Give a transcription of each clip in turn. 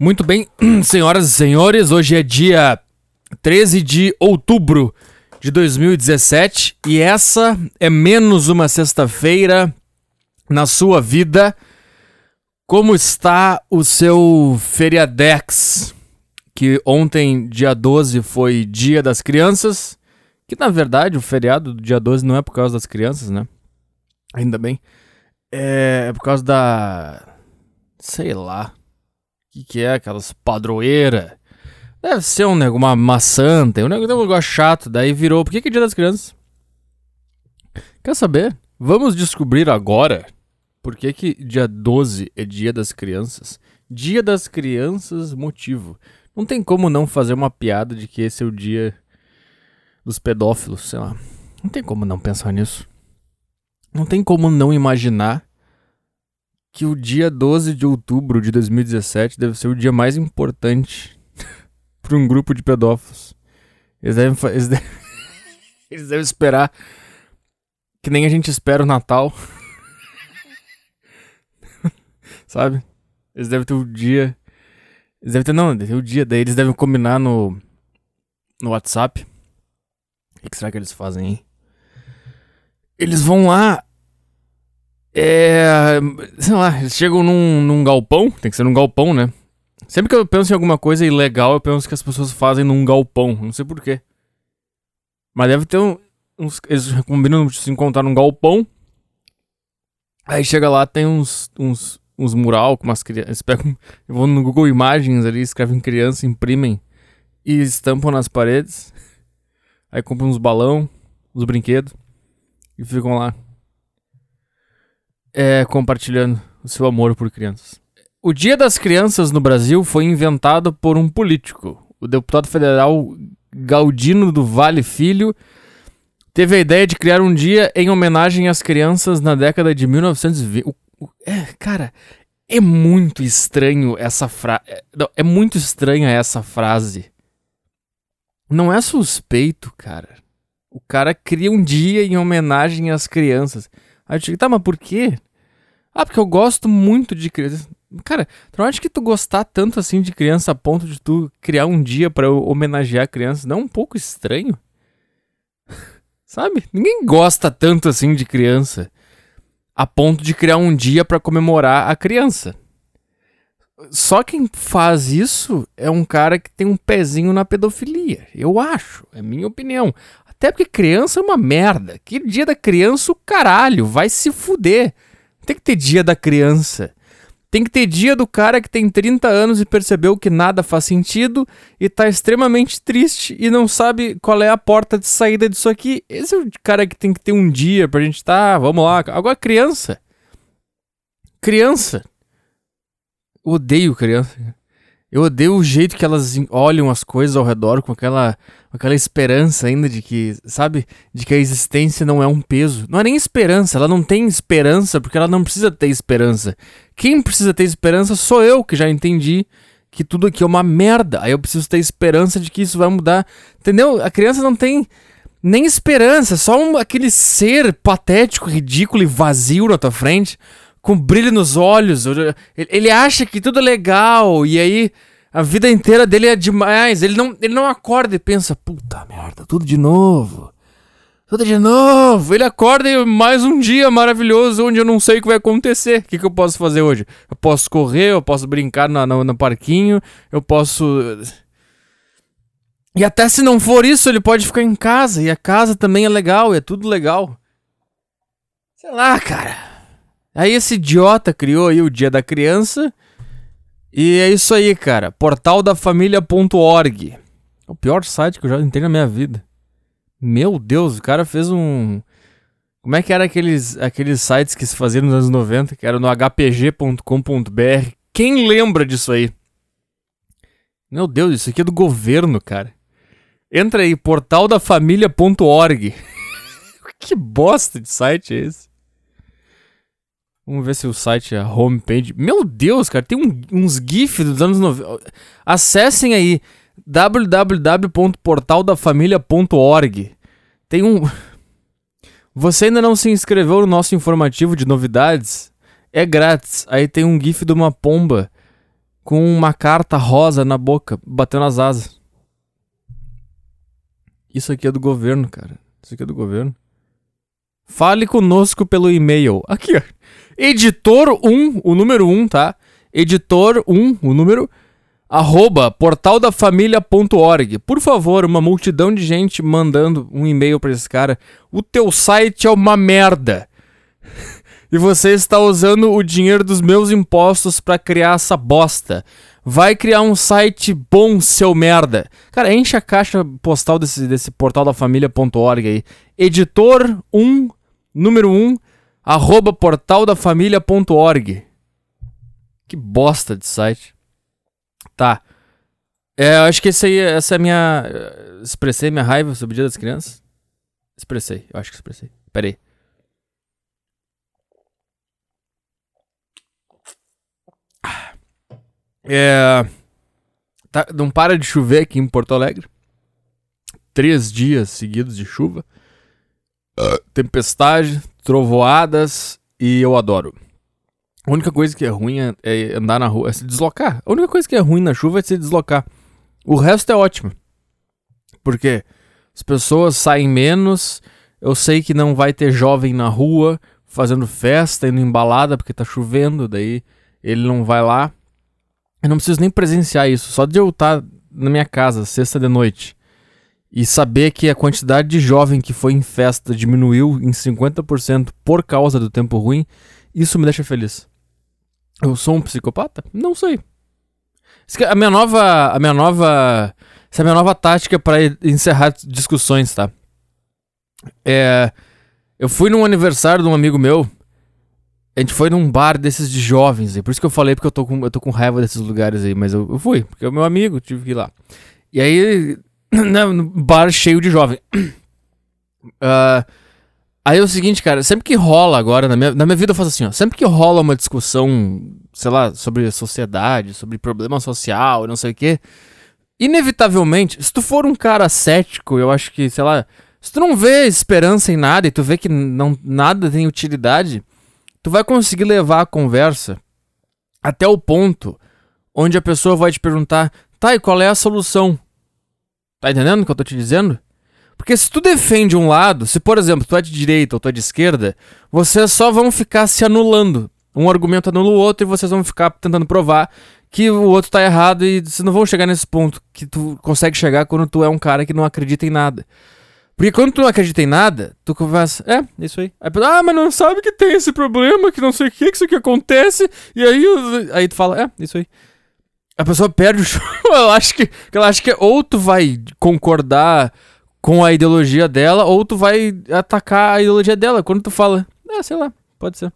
Muito bem, senhoras e senhores, hoje é dia 13 de outubro de 2017 e essa é menos uma sexta-feira na sua vida. Como está o seu feriadex? Que ontem, dia 12, foi Dia das Crianças. Que na verdade o feriado do dia 12 não é por causa das crianças, né? Ainda bem. É, é por causa da. Sei lá. O que, que é? Aquelas padroeiras. Deve ser um uma, uma santa, um negócio, um negócio chato. Daí virou. Por que, que é dia das crianças? Quer saber? Vamos descobrir agora por que, que dia 12 é dia das crianças. Dia das crianças, motivo. Não tem como não fazer uma piada de que esse é o dia dos pedófilos, sei lá. Não tem como não pensar nisso. Não tem como não imaginar que o dia 12 de outubro de 2017 deve ser o dia mais importante para um grupo de pedófilos. Eles devem, eles, devem, eles devem esperar que nem a gente espera o Natal. Sabe? Eles devem ter o dia. Eles devem ter, não, ter o dia. Daí eles devem combinar no, no WhatsApp. O que será que eles fazem aí? Eles vão lá. É. Sei lá, eles chegam num, num galpão. Tem que ser num galpão, né? Sempre que eu penso em alguma coisa ilegal, eu penso que as pessoas fazem num galpão. Não sei porquê. Mas deve ter um, uns. Eles combinam de se encontrar num galpão. Aí chega lá, tem uns, uns, uns mural com umas crianças. Eles pegam. No Google Imagens ali, escrevem criança, imprimem e estampam nas paredes. Aí compram uns balão, uns brinquedos e ficam lá é, compartilhando o seu amor por crianças. O Dia das Crianças no Brasil foi inventado por um político. O deputado federal Galdino do Vale Filho teve a ideia de criar um dia em homenagem às crianças na década de 1920. O, o, é, cara, é muito estranho essa frase. É, é muito estranha essa frase. Não é suspeito, cara. O cara cria um dia em homenagem às crianças. Aí eu digo, tá, mas por quê? Ah, porque eu gosto muito de criança. Cara, tu não acha que tu gostar tanto assim de criança a ponto de tu criar um dia para homenagear crianças não é um pouco estranho? Sabe? Ninguém gosta tanto assim de criança a ponto de criar um dia para comemorar a criança. Só quem faz isso é um cara que tem um pezinho na pedofilia. Eu acho, é minha opinião. Até porque criança é uma merda. Que dia da criança o caralho, vai se fuder. Tem que ter dia da criança. Tem que ter dia do cara que tem 30 anos e percebeu que nada faz sentido e tá extremamente triste e não sabe qual é a porta de saída disso aqui. Esse é o cara que tem que ter um dia pra gente tá, vamos lá. Agora criança. Criança. Eu odeio criança. Eu odeio o jeito que elas olham as coisas ao redor com aquela, aquela esperança ainda de que, sabe? De que a existência não é um peso. Não é nem esperança, ela não tem esperança porque ela não precisa ter esperança. Quem precisa ter esperança sou eu, que já entendi que tudo aqui é uma merda. Aí eu preciso ter esperança de que isso vai mudar. Entendeu? A criança não tem nem esperança, só um, aquele ser patético, ridículo e vazio na tua frente com brilho nos olhos. Ele acha que tudo é legal e aí a vida inteira dele é demais. Ele não, ele não acorda e pensa, puta merda, tudo de novo. Tudo de novo. Ele acorda e mais um dia maravilhoso onde eu não sei o que vai acontecer. O que, que eu posso fazer hoje? Eu posso correr, eu posso brincar no, no, no parquinho, eu posso. E até se não for isso, ele pode ficar em casa. E a casa também é legal, é tudo legal. Sei lá, cara. Aí esse idiota criou aí o Dia da Criança. E é isso aí, cara. Portaldafamilia.org. É o pior site que eu já entrei na minha vida. Meu Deus, o cara fez um. Como é que era aqueles, aqueles sites que se faziam nos anos 90, que era no hpg.com.br? Quem lembra disso aí? Meu Deus, isso aqui é do governo, cara. Entra aí, portaldafamilia.org. que bosta de site é esse? Vamos ver se o site é homepage. Meu Deus, cara, tem um, uns GIFs dos anos 90. Acessem aí www.portaldafamilia.org. Tem um. Você ainda não se inscreveu no nosso informativo de novidades? É grátis. Aí tem um GIF de uma pomba com uma carta rosa na boca, batendo as asas. Isso aqui é do governo, cara. Isso aqui é do governo. Fale conosco pelo e-mail. Aqui, ó. Editor 1, o número 1, tá? Editor 1, o número arroba portaldafamilia.org. Por favor, uma multidão de gente mandando um e-mail para esse cara. O teu site é uma merda. e você está usando o dinheiro dos meus impostos para criar essa bosta. Vai criar um site bom, seu merda. Cara, enche a caixa postal desse, desse portaldafamilia.org aí. Editor 1, número 1, arroba portaldafamilia.org. Que bosta de site. Tá. É, acho que esse aí, essa é a minha. Expressei minha raiva sobre o Dia das Crianças? Expressei, eu acho que expressei. Pera aí. É. Tá, não para de chover aqui em Porto Alegre. Três dias seguidos de chuva. Uh, tempestade, trovoadas e eu adoro. A única coisa que é ruim é, é, andar na rua, é se deslocar. A única coisa que é ruim na chuva é se deslocar. O resto é ótimo. Porque as pessoas saem menos. Eu sei que não vai ter jovem na rua fazendo festa, indo embalada porque tá chovendo, daí ele não vai lá. Eu não preciso nem presenciar isso, só de eu estar na minha casa, sexta de noite, e saber que a quantidade de jovem que foi em festa diminuiu em 50% por causa do tempo ruim, isso me deixa feliz. Eu sou um psicopata? Não sei. A minha nova. A minha nova. Essa é a minha nova tática para encerrar discussões, tá? É. Eu fui num aniversário de um amigo meu. A gente foi num bar desses de jovens, e por isso que eu falei, porque eu tô com, eu tô com raiva desses lugares aí, mas eu, eu fui, porque é o meu amigo, tive que ir lá. E aí, no bar cheio de jovem. Uh, aí é o seguinte, cara, sempre que rola agora, na minha, na minha vida eu faço assim, ó, sempre que rola uma discussão, sei lá, sobre sociedade, sobre problema social, não sei o quê, inevitavelmente, se tu for um cara cético, eu acho que, sei lá, se tu não vê esperança em nada e tu vê que não, nada tem utilidade, tu vai conseguir levar a conversa até o ponto onde a pessoa vai te perguntar, tá, e qual é a solução? Tá entendendo o que eu tô te dizendo? Porque se tu defende um lado, se por exemplo tu é de direita ou tu é de esquerda, vocês só vão ficar se anulando. Um argumento anula o outro e vocês vão ficar tentando provar que o outro tá errado e vocês não vão chegar nesse ponto que tu consegue chegar quando tu é um cara que não acredita em nada. Porque quando tu não acredita em nada, tu conversa, é, isso aí. Aí, ah, mas não sabe que tem esse problema, que não sei o que, que isso aqui acontece. E aí, aí tu fala, é, isso aí. A pessoa perde o show. ela acha que, ela acha que ou tu vai concordar com a ideologia dela, ou tu vai atacar a ideologia dela. Quando tu fala, é, sei lá, pode ser.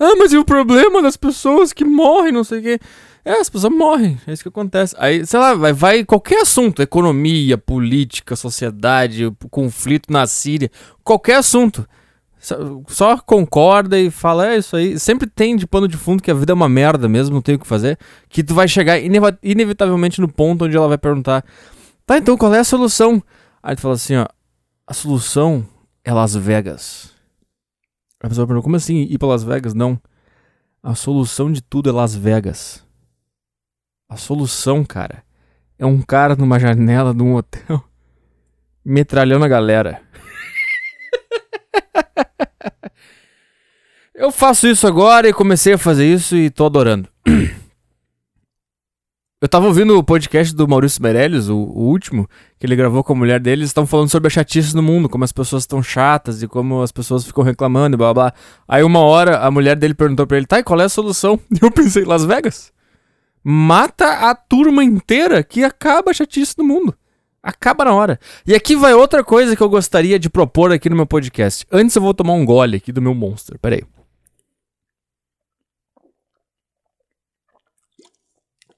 Ah, mas e o problema das pessoas que morrem, não sei o quê? É, as pessoas morrem, é isso que acontece. Aí, sei lá, vai, vai qualquer assunto, economia, política, sociedade, conflito na Síria, qualquer assunto. Só concorda e fala, é isso aí. Sempre tem de pano de fundo que a vida é uma merda mesmo, não tem o que fazer. Que tu vai chegar inevitavelmente no ponto onde ela vai perguntar: Tá, então qual é a solução? Aí tu fala assim, ó. A solução é Las Vegas. A pessoa pergunta, como assim ir pra Las Vegas? Não. A solução de tudo é Las Vegas. A solução, cara, é um cara numa janela de um hotel metralhando a galera. Eu faço isso agora e comecei a fazer isso e tô adorando. Eu tava ouvindo o podcast do Maurício Meirelles, o, o último, que ele gravou com a mulher dele, eles estão falando sobre a chatice no mundo, como as pessoas estão chatas e como as pessoas ficam reclamando e blá blá. Aí uma hora a mulher dele perguntou pra ele, tá, e qual é a solução? E eu pensei, Las Vegas? Mata a turma inteira que acaba a chatice no mundo. Acaba na hora. E aqui vai outra coisa que eu gostaria de propor aqui no meu podcast. Antes eu vou tomar um gole aqui do meu monster. Pera aí.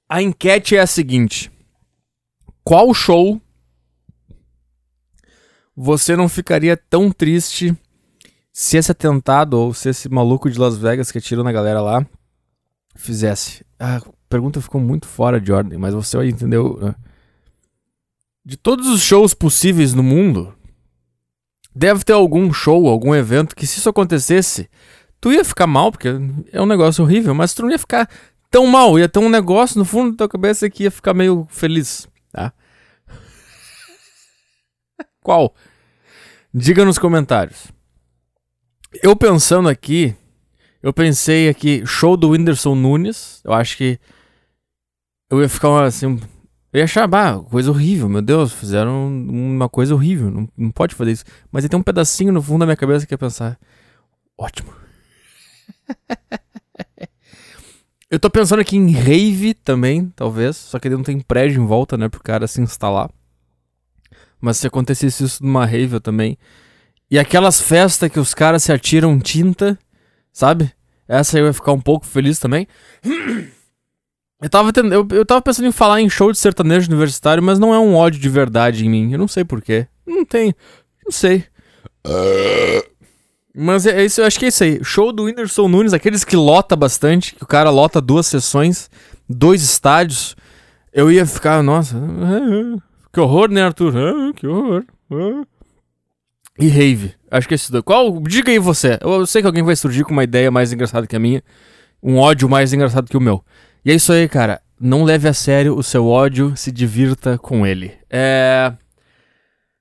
A enquete é a seguinte: Qual show você não ficaria tão triste se esse atentado ou se esse maluco de Las Vegas que atirou na galera lá fizesse? A pergunta ficou muito fora de ordem, mas você entendeu. Né? De todos os shows possíveis no mundo, deve ter algum show, algum evento que se isso acontecesse, tu ia ficar mal, porque é um negócio horrível, mas tu não ia ficar tão mal, ia ter um negócio no fundo da tua cabeça que ia ficar meio feliz, tá? Qual? Diga nos comentários. Eu pensando aqui, eu pensei aqui, show do Whindersson Nunes. Eu acho que eu ia ficar assim. Eu ia achar, bah, coisa horrível, meu Deus, fizeram uma coisa horrível, não, não pode fazer isso. Mas aí tem um pedacinho no fundo da minha cabeça que ia pensar, ótimo. eu tô pensando aqui em rave também, talvez, só que ele não tem prédio em volta, né, pro cara se instalar. Mas se acontecesse isso numa rave eu também. E aquelas festas que os caras se atiram tinta, sabe? Essa eu ia ficar um pouco feliz também. Eu tava, tendo, eu, eu tava pensando em falar em show de sertanejo universitário, mas não é um ódio de verdade em mim. Eu não sei porquê. Não tem. Não sei. Mas é, é, isso, eu acho que é isso aí. Show do Whindersson Nunes, aqueles que lota bastante, que o cara lota duas sessões, dois estádios. Eu ia ficar, nossa, que horror, né, Arthur? que horror. E rave. Acho que é isso. Qual? Diga aí você. Eu sei que alguém vai surgir com uma ideia mais engraçada que a minha. Um ódio mais engraçado que o meu. E é isso aí, cara. Não leve a sério o seu ódio, se divirta com ele. É.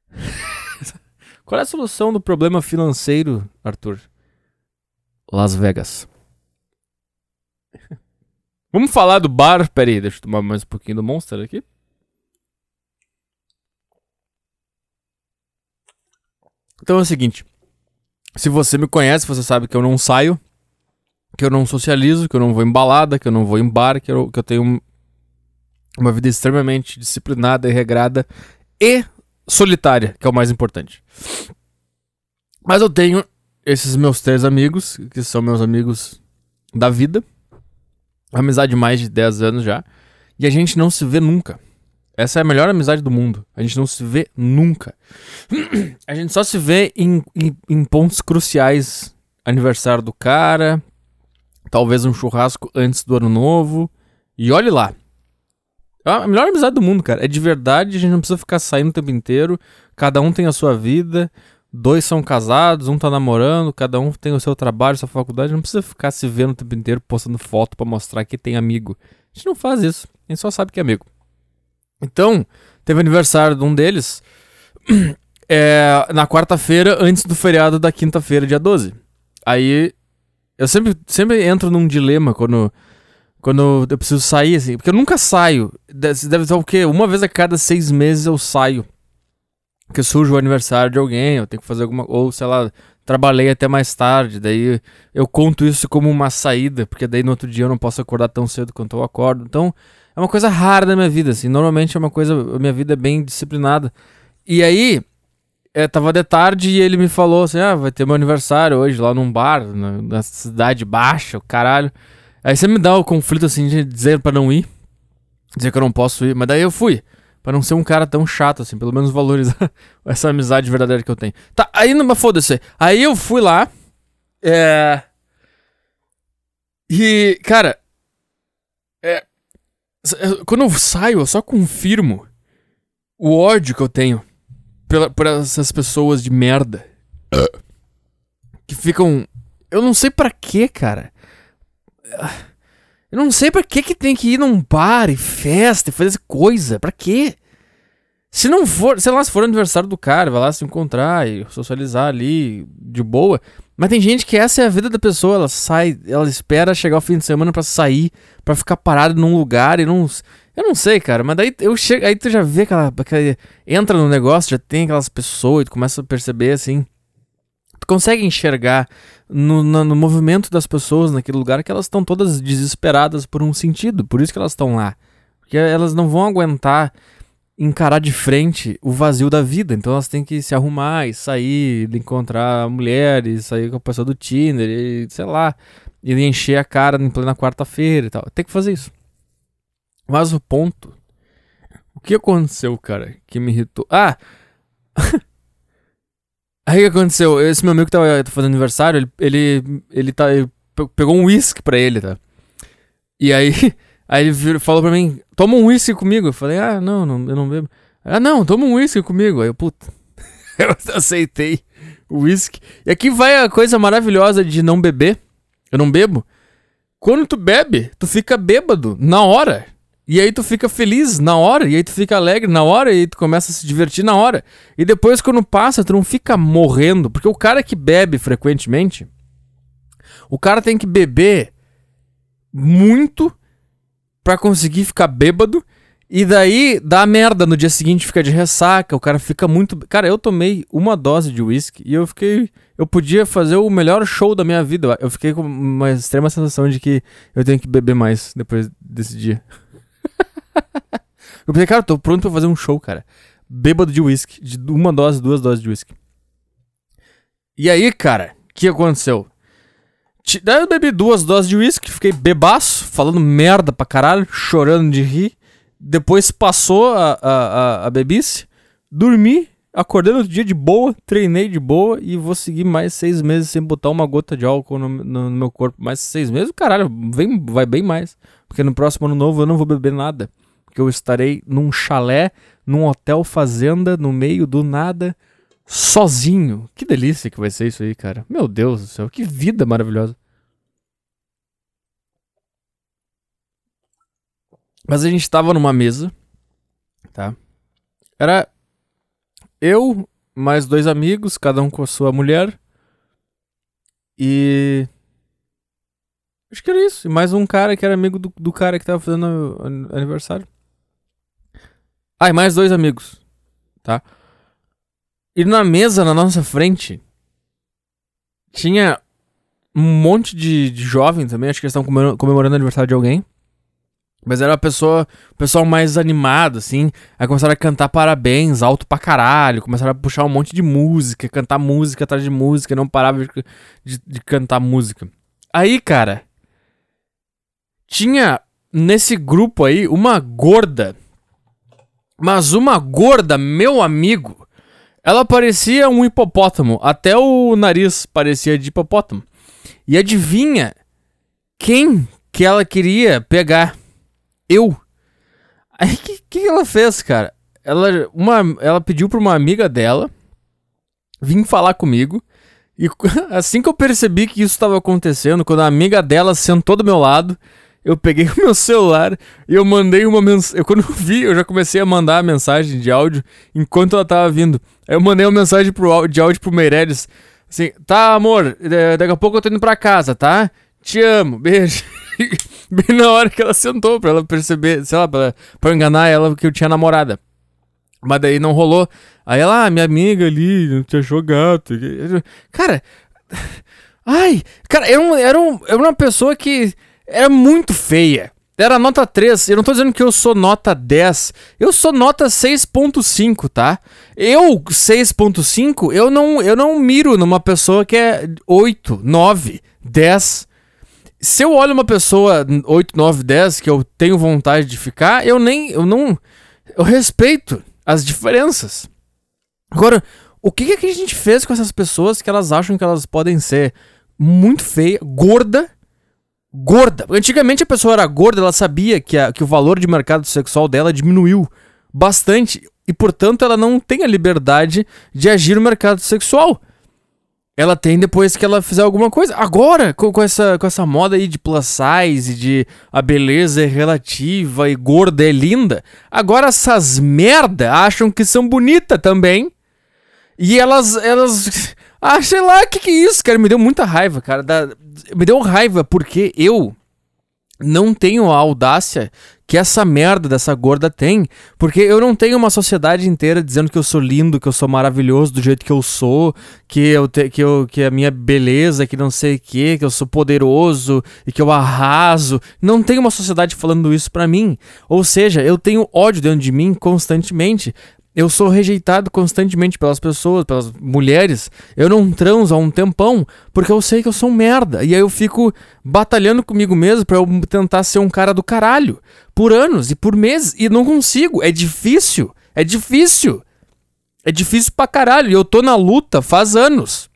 Qual é a solução do problema financeiro, Arthur? Las Vegas. Vamos falar do bar. Pera aí, deixa eu tomar mais um pouquinho do Monster aqui. Então é o seguinte. Se você me conhece, você sabe que eu não saio que eu não socializo, que eu não vou em balada, que eu não vou em bar, que eu, que eu tenho uma vida extremamente disciplinada e regrada e solitária, que é o mais importante. Mas eu tenho esses meus três amigos, que são meus amigos da vida, amizade de mais de 10 anos já, e a gente não se vê nunca. Essa é a melhor amizade do mundo. A gente não se vê nunca. A gente só se vê em, em, em pontos cruciais. Aniversário do cara, talvez um churrasco antes do ano novo. E olhe lá. É a melhor amizade do mundo, cara. É de verdade, a gente não precisa ficar saindo o tempo inteiro. Cada um tem a sua vida. Dois são casados, um tá namorando, cada um tem o seu trabalho, sua faculdade. Não precisa ficar se vendo o tempo inteiro, postando foto para mostrar que tem amigo. A gente não faz isso. A gente só sabe que é amigo. Então, teve aniversário de um deles é, na quarta-feira, antes do feriado da quinta-feira, dia 12. Aí eu sempre, sempre entro num dilema quando, quando eu preciso sair, assim. Porque eu nunca saio. Deve ser o quê? Uma vez a cada seis meses eu saio. Porque surge o aniversário de alguém, eu tenho que fazer alguma. Ou, sei lá, trabalhei até mais tarde. Daí eu conto isso como uma saída. Porque daí no outro dia eu não posso acordar tão cedo quanto eu acordo. Então é uma coisa rara da minha vida, assim. Normalmente é uma coisa. Minha vida é bem disciplinada. E aí é, tava de tarde e ele me falou assim: ah, vai ter meu aniversário hoje lá num bar, na, na cidade baixa, o caralho. Aí você me dá o conflito assim de dizer pra não ir, dizer que eu não posso ir, mas daí eu fui. Pra não ser um cara tão chato, assim, pelo menos valorizar essa amizade verdadeira que eu tenho. Tá, aí não foda-se. Aí eu fui lá. É. E, cara. É. Quando eu saio, eu só confirmo o ódio que eu tenho pela, por essas pessoas de merda. Que ficam. Eu não sei para quê, cara. Eu não sei para que que tem que ir num bar e festa e fazer coisa. Pra quê? Se não for, sei lá, se for aniversário do cara, vai lá se encontrar e socializar ali de boa. Mas tem gente que essa é a vida da pessoa, ela sai, ela espera chegar o fim de semana para sair, para ficar parado num lugar e não eu não sei, cara, mas daí eu chego, aí tu já vê aquela, aquela. Entra no negócio, já tem aquelas pessoas e tu começa a perceber assim. Tu consegue enxergar no, no, no movimento das pessoas naquele lugar que elas estão todas desesperadas por um sentido, por isso que elas estão lá. Porque elas não vão aguentar encarar de frente o vazio da vida. Então elas têm que se arrumar e sair, encontrar mulheres, sair com a pessoa do Tinder, e, sei lá, e encher a cara em plena quarta-feira e tal. Tem que fazer isso. Mas o ponto. O que aconteceu, cara? Que me irritou. Ah! Aí o que aconteceu? Esse meu amigo que tava fazendo aniversário, ele, ele, ele, tá, ele pegou um uísque pra ele, tá? E aí, aí ele falou pra mim: toma um uísque comigo. Eu falei: ah, não, não, eu não bebo. Ah, não, toma um uísque comigo. Aí eu, puta. eu aceitei o uísque. E aqui vai a coisa maravilhosa de não beber. Eu não bebo. Quando tu bebe, tu fica bêbado na hora. E aí tu fica feliz na hora, e aí tu fica alegre na hora, e aí tu começa a se divertir na hora. E depois, quando passa, tu não fica morrendo. Porque o cara que bebe frequentemente, o cara tem que beber muito pra conseguir ficar bêbado. E daí dá merda no dia seguinte, fica de ressaca, o cara fica muito. Cara, eu tomei uma dose de uísque e eu fiquei. Eu podia fazer o melhor show da minha vida. Eu fiquei com uma extrema sensação de que eu tenho que beber mais depois desse dia. Eu pensei, cara, tô pronto pra fazer um show, cara. Bêbado de uísque. De uma dose, duas doses de uísque. E aí, cara, o que aconteceu? Daí eu bebi duas doses de uísque, fiquei bebaço, falando merda pra caralho, chorando de rir. Depois passou a, a, a, a bebice, dormi, acordei no outro dia de boa, treinei de boa e vou seguir mais seis meses sem botar uma gota de álcool no, no, no meu corpo. Mais seis meses, caralho, vem, vai bem mais. Porque no próximo ano novo eu não vou beber nada. Porque eu estarei num chalé, num hotel fazenda, no meio do nada, sozinho. Que delícia que vai ser isso aí, cara. Meu Deus do céu, que vida maravilhosa. Mas a gente tava numa mesa, tá? Era eu, mais dois amigos, cada um com a sua mulher. E. Acho que era isso. E mais um cara que era amigo do, do cara que tava fazendo aniversário. Ah, e mais dois amigos, tá? E na mesa, na nossa frente, tinha um monte de, de jovem também. Acho que eles estavam comemorando o aniversário de alguém. Mas era pessoa, o pessoal mais animado, assim. Aí começaram a cantar parabéns, alto pra caralho. Começaram a puxar um monte de música, cantar música atrás de música, não parava de, de, de cantar música. Aí, cara, tinha nesse grupo aí uma gorda. Mas uma gorda, meu amigo, ela parecia um hipopótamo. Até o nariz parecia de hipopótamo. E adivinha quem que ela queria pegar? eu. Aí o que, que ela fez, cara? Ela, uma, ela pediu pra uma amiga dela vir falar comigo. E assim que eu percebi que isso estava acontecendo, quando a amiga dela sentou do meu lado, eu peguei o meu celular e eu mandei uma mensagem. Quando eu vi, eu já comecei a mandar a mensagem de áudio enquanto ela tava vindo. Aí eu mandei uma mensagem pro, de áudio pro Meirelles. Assim, tá, amor, daqui a pouco eu tô indo pra casa, tá? Te amo, beijo. Bem na hora que ela sentou, pra ela perceber, sei lá, pra, pra enganar ela que eu tinha namorada. Mas daí não rolou. Aí ela, ah, minha amiga ali, não achou gato. Cara, ai, cara, era, um, era, um, era uma pessoa que era muito feia. Era nota 3. Eu não tô dizendo que eu sou nota 10. Eu sou nota 6.5, tá? Eu, 6.5, eu não, eu não miro numa pessoa que é 8, 9, 10 se eu olho uma pessoa 8, 9, 10 que eu tenho vontade de ficar, eu nem. Eu não. Eu respeito as diferenças. Agora, o que, que a gente fez com essas pessoas que elas acham que elas podem ser muito feia, gorda? Gorda. Antigamente a pessoa era gorda, ela sabia que, a, que o valor de mercado sexual dela diminuiu bastante. E, portanto, ela não tem a liberdade de agir no mercado sexual ela tem depois que ela fizer alguma coisa. Agora, com, com, essa, com essa moda aí de plus size, de a beleza é relativa e gorda é linda, agora essas merda acham que são bonita também. E elas, elas, ah, sei lá, o que que é isso, cara? Me deu muita raiva, cara. Da, me deu raiva porque eu não tenho a audácia que essa merda dessa gorda tem. Porque eu não tenho uma sociedade inteira dizendo que eu sou lindo, que eu sou maravilhoso do jeito que eu sou, que eu te, que, eu, que a minha beleza, que não sei o que, que eu sou poderoso e que eu arraso. Não tem uma sociedade falando isso pra mim. Ou seja, eu tenho ódio dentro de mim constantemente. Eu sou rejeitado constantemente pelas pessoas, pelas mulheres. Eu não transo há um tempão porque eu sei que eu sou um merda. E aí eu fico batalhando comigo mesmo para eu tentar ser um cara do caralho por anos e por meses e não consigo. É difícil. É difícil. É difícil pra caralho. E eu tô na luta faz anos.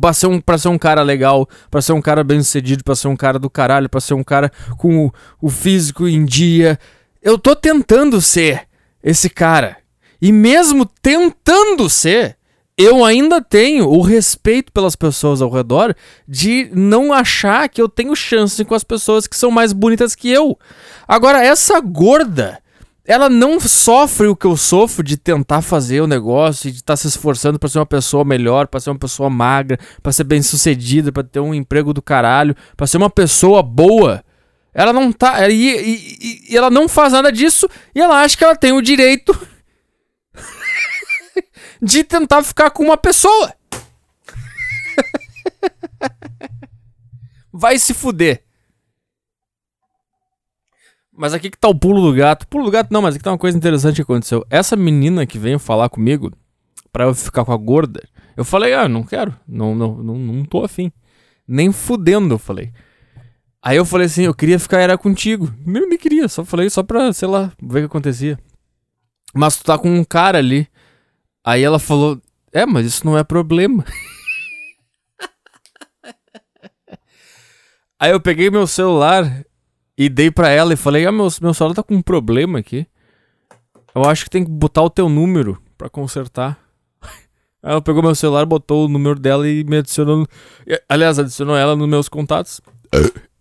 Pra ser, um, pra ser um cara legal, pra ser um cara bem sucedido, pra ser um cara do caralho, pra ser um cara com o, o físico em dia. Eu tô tentando ser esse cara. E mesmo tentando ser, eu ainda tenho o respeito pelas pessoas ao redor de não achar que eu tenho chance com as pessoas que são mais bonitas que eu. Agora, essa gorda, ela não sofre o que eu sofro de tentar fazer o negócio de estar tá se esforçando para ser uma pessoa melhor, para ser uma pessoa magra, para ser bem-sucedida, para ter um emprego do caralho, para ser uma pessoa boa. Ela não tá. E, e, e, ela não faz nada disso e ela acha que ela tem o direito de tentar ficar com uma pessoa. Vai se fuder. Mas aqui que tá o pulo do gato. Pulo do gato não, mas aqui tá uma coisa interessante que aconteceu. Essa menina que veio falar comigo pra eu ficar com a gorda, eu falei, ah, não quero. Não, não, não, não tô afim. Nem fudendo, eu falei. Aí eu falei assim, eu queria ficar era contigo. Nem, nem queria, só falei só pra, sei lá, ver o que acontecia. Mas tu tá com um cara ali. Aí ela falou, é, mas isso não é problema. Aí eu peguei meu celular e dei pra ela e falei, ah, meu, meu celular tá com um problema aqui. Eu acho que tem que botar o teu número pra consertar. Aí ela pegou meu celular, botou o número dela e me adicionou. Aliás, adicionou ela nos meus contatos.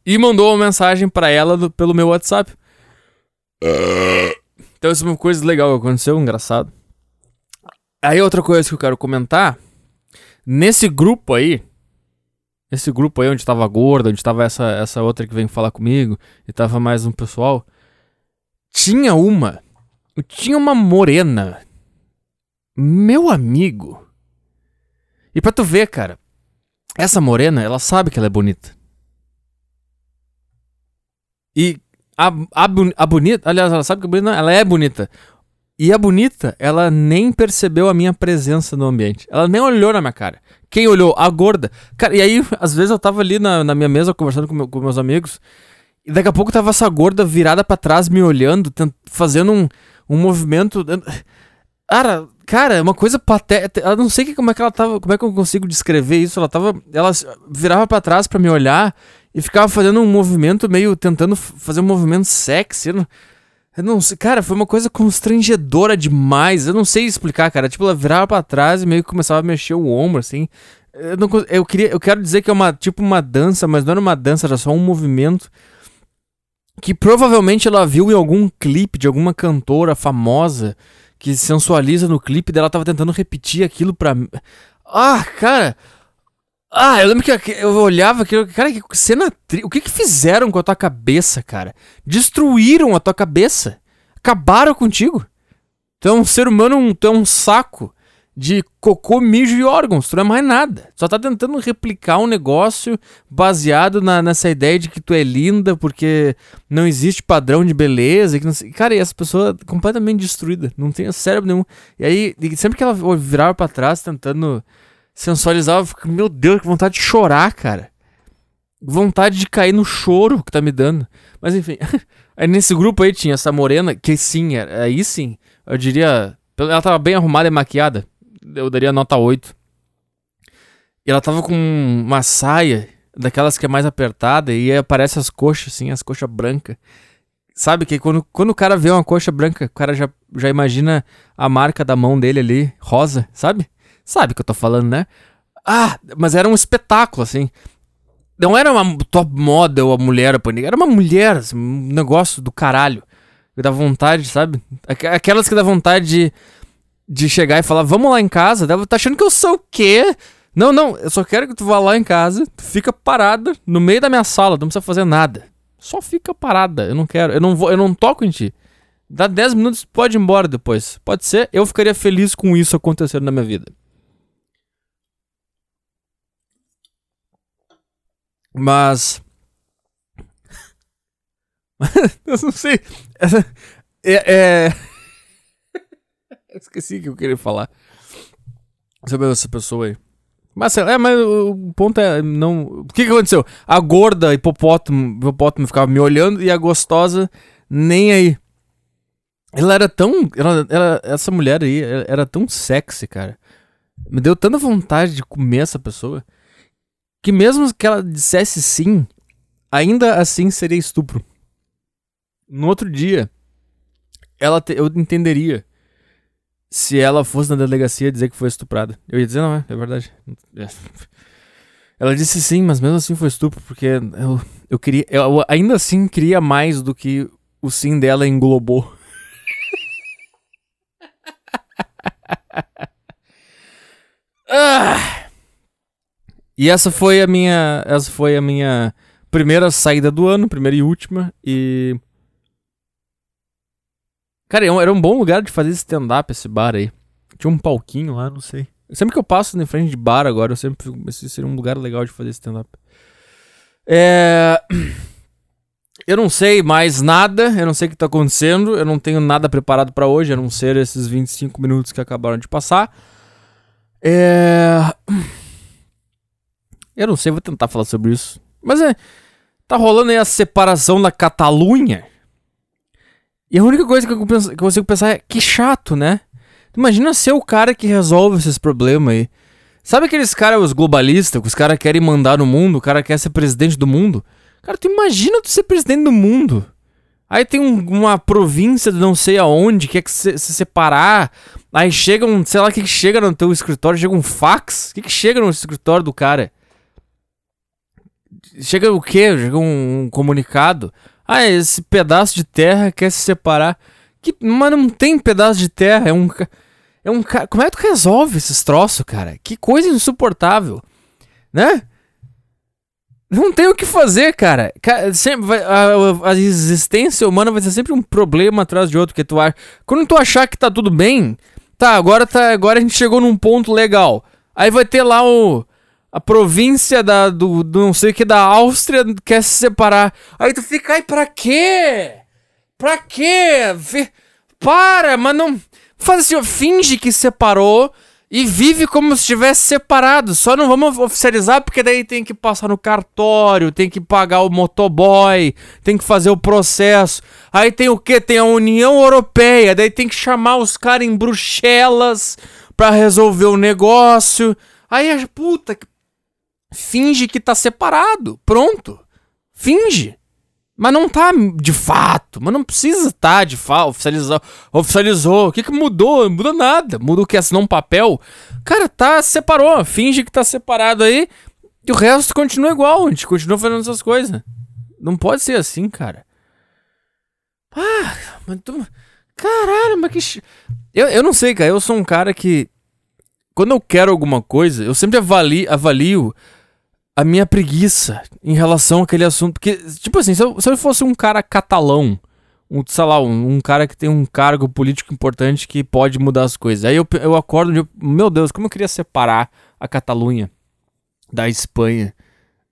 E mandou uma mensagem para ela do, pelo meu WhatsApp. Então isso é uma coisa legal que aconteceu, engraçado. Aí outra coisa que eu quero comentar. Nesse grupo aí. Esse grupo aí onde tava gorda, onde tava essa, essa outra que vem falar comigo. E tava mais um pessoal. Tinha uma. Tinha uma morena. Meu amigo. E pra tu ver, cara. Essa morena, ela sabe que ela é bonita. E a, a, a bonita, aliás, ela sabe que é bonita, ela é bonita. E a bonita, ela nem percebeu a minha presença no ambiente. Ela nem olhou na minha cara. Quem olhou? A gorda. Cara, e aí, às vezes eu tava ali na, na minha mesa conversando com, meu, com meus amigos. E daqui a pouco tava essa gorda virada para trás, me olhando, fazendo um, um movimento. Cara, cara, é uma coisa patética. Eu não sei que, como é que ela tava. Como é que eu consigo descrever isso? Ela tava. Ela virava para trás para me olhar e ficava fazendo um movimento meio. tentando fazer um movimento sexy. Eu não, eu não sei, cara, foi uma coisa constrangedora demais. Eu não sei explicar, cara. Tipo, ela virava pra trás e meio que começava a mexer o ombro, assim. Eu, não, eu, queria, eu quero dizer que é uma, tipo, uma dança, mas não era uma dança, era só um movimento que provavelmente ela viu em algum clipe de alguma cantora famosa que sensualiza no clipe dela tava tentando repetir aquilo pra. Ah, cara, ah, eu lembro que eu olhava aquilo, cara, que cena. O que que fizeram com a tua cabeça, cara? Destruíram a tua cabeça. Acabaram contigo. Tu é um ser humano, um, tu é um saco de cocô, mijo e órgãos. Tu não é mais nada. Só tá tentando replicar um negócio baseado na, nessa ideia de que tu é linda porque não existe padrão de beleza. Que não sei... Cara, e essa pessoa completamente destruída. Não tem cérebro nenhum. E aí, sempre que ela virava para trás tentando sensualizava, fico, meu Deus, que vontade de chorar, cara. Vontade de cair no choro que tá me dando. Mas enfim, aí nesse grupo aí tinha essa morena, que sim, aí sim, eu diria. Ela tava bem arrumada e maquiada. Eu daria nota 8. E ela tava com uma saia, daquelas que é mais apertada, e aí aparece as coxas, assim, as coxas brancas. Sabe que quando, quando o cara vê uma coxa branca, o cara já, já imagina a marca da mão dele ali, rosa, sabe? Sabe o que eu tô falando, né? Ah, mas era um espetáculo, assim. Não era uma top model a mulher pânico, era uma mulher, assim, um negócio do caralho. Que dá vontade, sabe? Aquelas que dá vontade de, de chegar e falar, vamos lá em casa. Tá achando que eu sou o quê? Não, não, eu só quero que tu vá lá em casa, tu fica parada no meio da minha sala, não precisa fazer nada. Só fica parada, eu não quero, eu não vou, eu não toco em ti. Dá 10 minutos, pode ir embora depois. Pode ser, eu ficaria feliz com isso acontecendo na minha vida. Mas. eu não sei. É. é... Esqueci o que eu queria falar sobre essa pessoa aí. Mas, é, mas o ponto é. não O que, que aconteceu? A gorda hipopótamo, hipopótamo ficava me olhando e a gostosa nem aí. Ela era tão. Ela, ela, essa mulher aí era tão sexy, cara. Me deu tanta vontade de comer essa pessoa que mesmo que ela dissesse sim, ainda assim seria estupro. No outro dia, ela te, eu entenderia. se ela fosse na delegacia dizer que foi estuprada. Eu ia dizer, não, é, é verdade. É. Ela disse sim, mas mesmo assim foi estupro, porque eu, eu queria. Eu ainda assim queria mais do que o sim dela englobou. ah! E essa foi a minha. Essa foi a minha primeira saída do ano, primeira e última. E. Cara, era um bom lugar de fazer stand-up esse bar aí. Tinha um palquinho lá, não sei. Sempre que eu passo na frente de bar agora, eu sempre fico. Esse seria um lugar legal de fazer stand-up. É. Eu não sei mais nada, eu não sei o que tá acontecendo, eu não tenho nada preparado para hoje, a não ser esses 25 minutos que acabaram de passar. É. Eu não sei, vou tentar falar sobre isso. Mas é. Tá rolando aí a separação da Catalunha. E a única coisa que eu, penso, que eu consigo pensar é que chato, né? Imagina ser o cara que resolve esses problemas aí. Sabe aqueles caras, os globalistas, que os caras querem mandar no mundo, o cara quer ser presidente do mundo? Cara, tu imagina tu ser presidente do mundo. Aí tem um, uma província de não sei aonde, quer que se, se separar. Aí chega um, sei lá o que, que chega no teu escritório, chega um fax. O que, que chega no escritório do cara? Chega o quê? Chega um, um comunicado. Ah, esse pedaço de terra quer se separar. Que, mas não tem pedaço de terra, é um. É um. Como é que tu resolve esses troços, cara? Que coisa insuportável. Né? Não tem o que fazer, cara. Sempre vai, a, a, existência humana vai ser sempre um problema atrás de outro. Que tu ar... Quando tu achar que tá tudo bem, tá, agora tá. Agora a gente chegou num ponto legal. Aí vai ter lá o. A província da, do, do não sei o que da Áustria quer se separar. Aí tu fica, ai, pra quê? Pra quê? Para, mas não. Faz assim, finge que separou e vive como se estivesse separado. Só não vamos oficializar porque daí tem que passar no cartório, tem que pagar o motoboy, tem que fazer o processo. Aí tem o que? Tem a União Europeia, daí tem que chamar os caras em Bruxelas para resolver o negócio. Aí, puta, finge que tá separado. Pronto. Finge. Mas não tá de fato. Mas não precisa tá de fato. Oficializou. Oficializou. O que, que mudou? Não muda nada. Muda o que? Assinou um papel? Cara, tá. Separou. Finge que tá separado aí. E o resto continua igual. A gente continua fazendo essas coisas. Não pode ser assim, cara. Ah, mas tu. Caralho, mas que. Eu, eu não sei, cara. Eu sou um cara que. Quando eu quero alguma coisa, eu sempre avalio, avalio a minha preguiça em relação àquele assunto. Porque, tipo assim, se eu, se eu fosse um cara catalão, um, sei lá, um, um, cara que tem um cargo político importante que pode mudar as coisas. Aí eu, eu acordo e meu Deus, como eu queria separar a Catalunha da Espanha.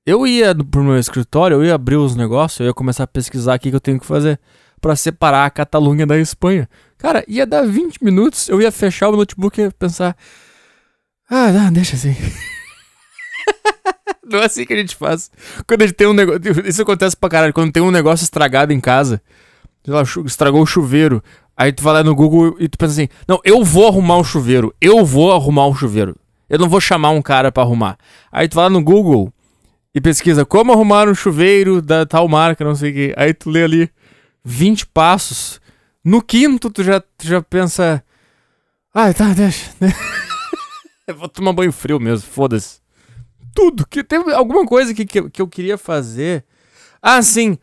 Eu ia pro meu escritório, eu ia abrir os negócios, eu ia começar a pesquisar o que eu tenho que fazer para separar a Catalunha da Espanha. Cara, ia dar 20 minutos, eu ia fechar o notebook e pensar. Ah, não, deixa assim. Não é assim que a gente faz. Quando a gente tem um negócio. Isso acontece pra caralho. Quando tem um negócio estragado em casa. Lá, estragou o chuveiro. Aí tu vai lá no Google e tu pensa assim: Não, eu vou arrumar o chuveiro. Eu vou arrumar o chuveiro. Eu não vou chamar um cara para arrumar. Aí tu vai lá no Google e pesquisa como arrumar um chuveiro da tal marca, não sei o que. Aí tu lê ali 20 passos. No quinto tu já, tu já pensa. Ai, tá, deixa. eu vou tomar banho frio mesmo, foda-se tudo. Que teve alguma coisa que, que, que eu queria fazer. Ah, sim.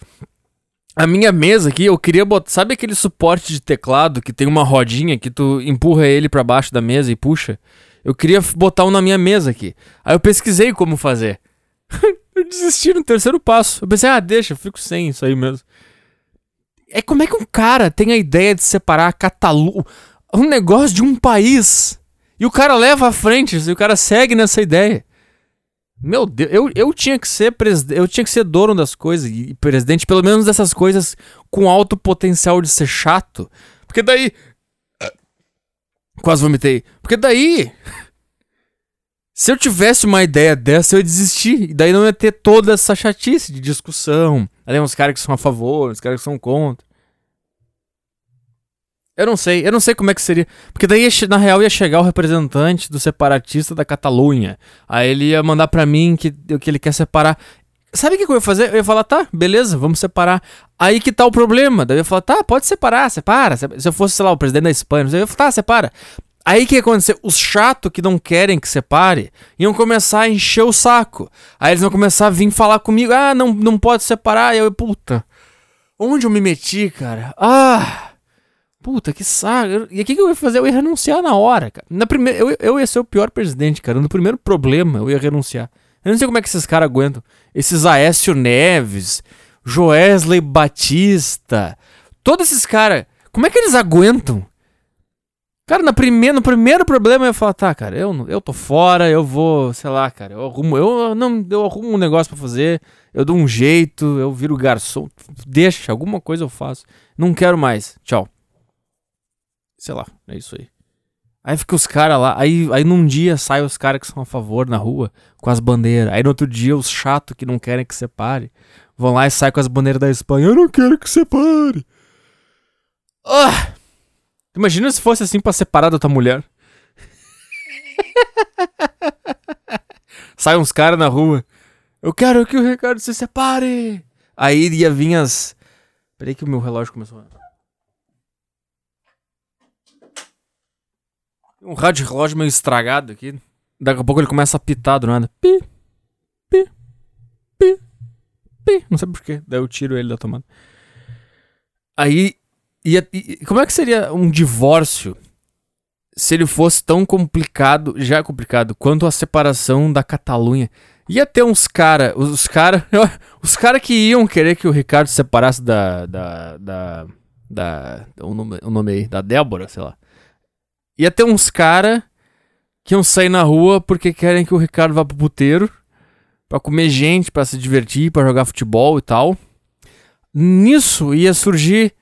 A minha mesa aqui, eu queria botar. Sabe aquele suporte de teclado que tem uma rodinha que tu empurra ele para baixo da mesa e puxa? Eu queria botar um na minha mesa aqui. Aí eu pesquisei como fazer. eu desisti no terceiro passo. Eu pensei, ah, deixa, eu fico sem isso aí mesmo. É como é que um cara tem a ideia de separar a Catalunha. Um negócio de um país. E o cara leva à frente, e o cara segue nessa ideia. Meu Deus, eu, eu tinha que ser presidente, eu tinha que ser dono das coisas e presidente, pelo menos dessas coisas com alto potencial de ser chato. Porque daí. Quase vomitei. Porque daí. Se eu tivesse uma ideia dessa, eu ia desistir. E daí não ia ter toda essa chatice de discussão. Aí uns caras que são a favor, uns caras que são contra. Eu não sei, eu não sei como é que seria. Porque daí, na real, ia chegar o representante do separatista da Catalunha. Aí ele ia mandar pra mim que, que ele quer separar. Sabe o que eu ia fazer? Eu ia falar, tá, beleza, vamos separar. Aí que tá o problema. Daí eu ia falar, tá, pode separar, separa. Se eu fosse, sei lá, o presidente da Espanha, eu ia falar, tá, separa. Aí que ia acontecer? Os chatos que não querem que separe iam começar a encher o saco. Aí eles vão começar a vir falar comigo: ah, não, não pode separar. E eu, puta, onde eu me meti, cara? Ah, puta, que saco. E o que, eu ia fazer? Eu ia renunciar na hora, cara. Na primeira, eu, eu ia ser o pior presidente, cara. No primeiro problema, eu ia renunciar. Eu não sei como é que esses caras aguentam. Esses Aécio Neves, Joesley Batista, todos esses caras, como é que eles aguentam? Cara, na no primeiro problema eu ia falar, tá, cara, eu, eu tô fora, eu vou, sei lá, cara, eu arrumo, eu, não, eu arrumo um negócio para fazer, eu dou um jeito, eu viro garçom, deixa, alguma coisa eu faço. Não quero mais, tchau. Sei lá, é isso aí. Aí fica os caras lá, aí, aí num dia sai os caras que são a favor na rua, com as bandeiras. Aí no outro dia os chatos que não querem que separe, vão lá e saem com as bandeiras da Espanha. Eu não quero que separe. Ah! Imagina se fosse assim pra separar da tua mulher. Sai uns caras na rua. Eu quero que o Ricardo se separe. Aí ia vir as. Peraí que o meu relógio começou a. Um rádio relógio meio estragado aqui. Daqui a pouco ele começa a pitar do nada. Pi, pi, pi, pi. Não sei porquê. Daí eu tiro ele da tomada. Aí e, e, como é que seria um divórcio se ele fosse tão complicado, já complicado, quanto a separação da Catalunha? Ia ter uns cara, os cara, os cara que iam querer que o Ricardo se separasse da, da, da, da o nome, o nome aí, da Débora, sei lá. Ia ter uns cara que iam sair na rua porque querem que o Ricardo vá pro puteiro para comer gente, para se divertir, para jogar futebol e tal. Nisso ia surgir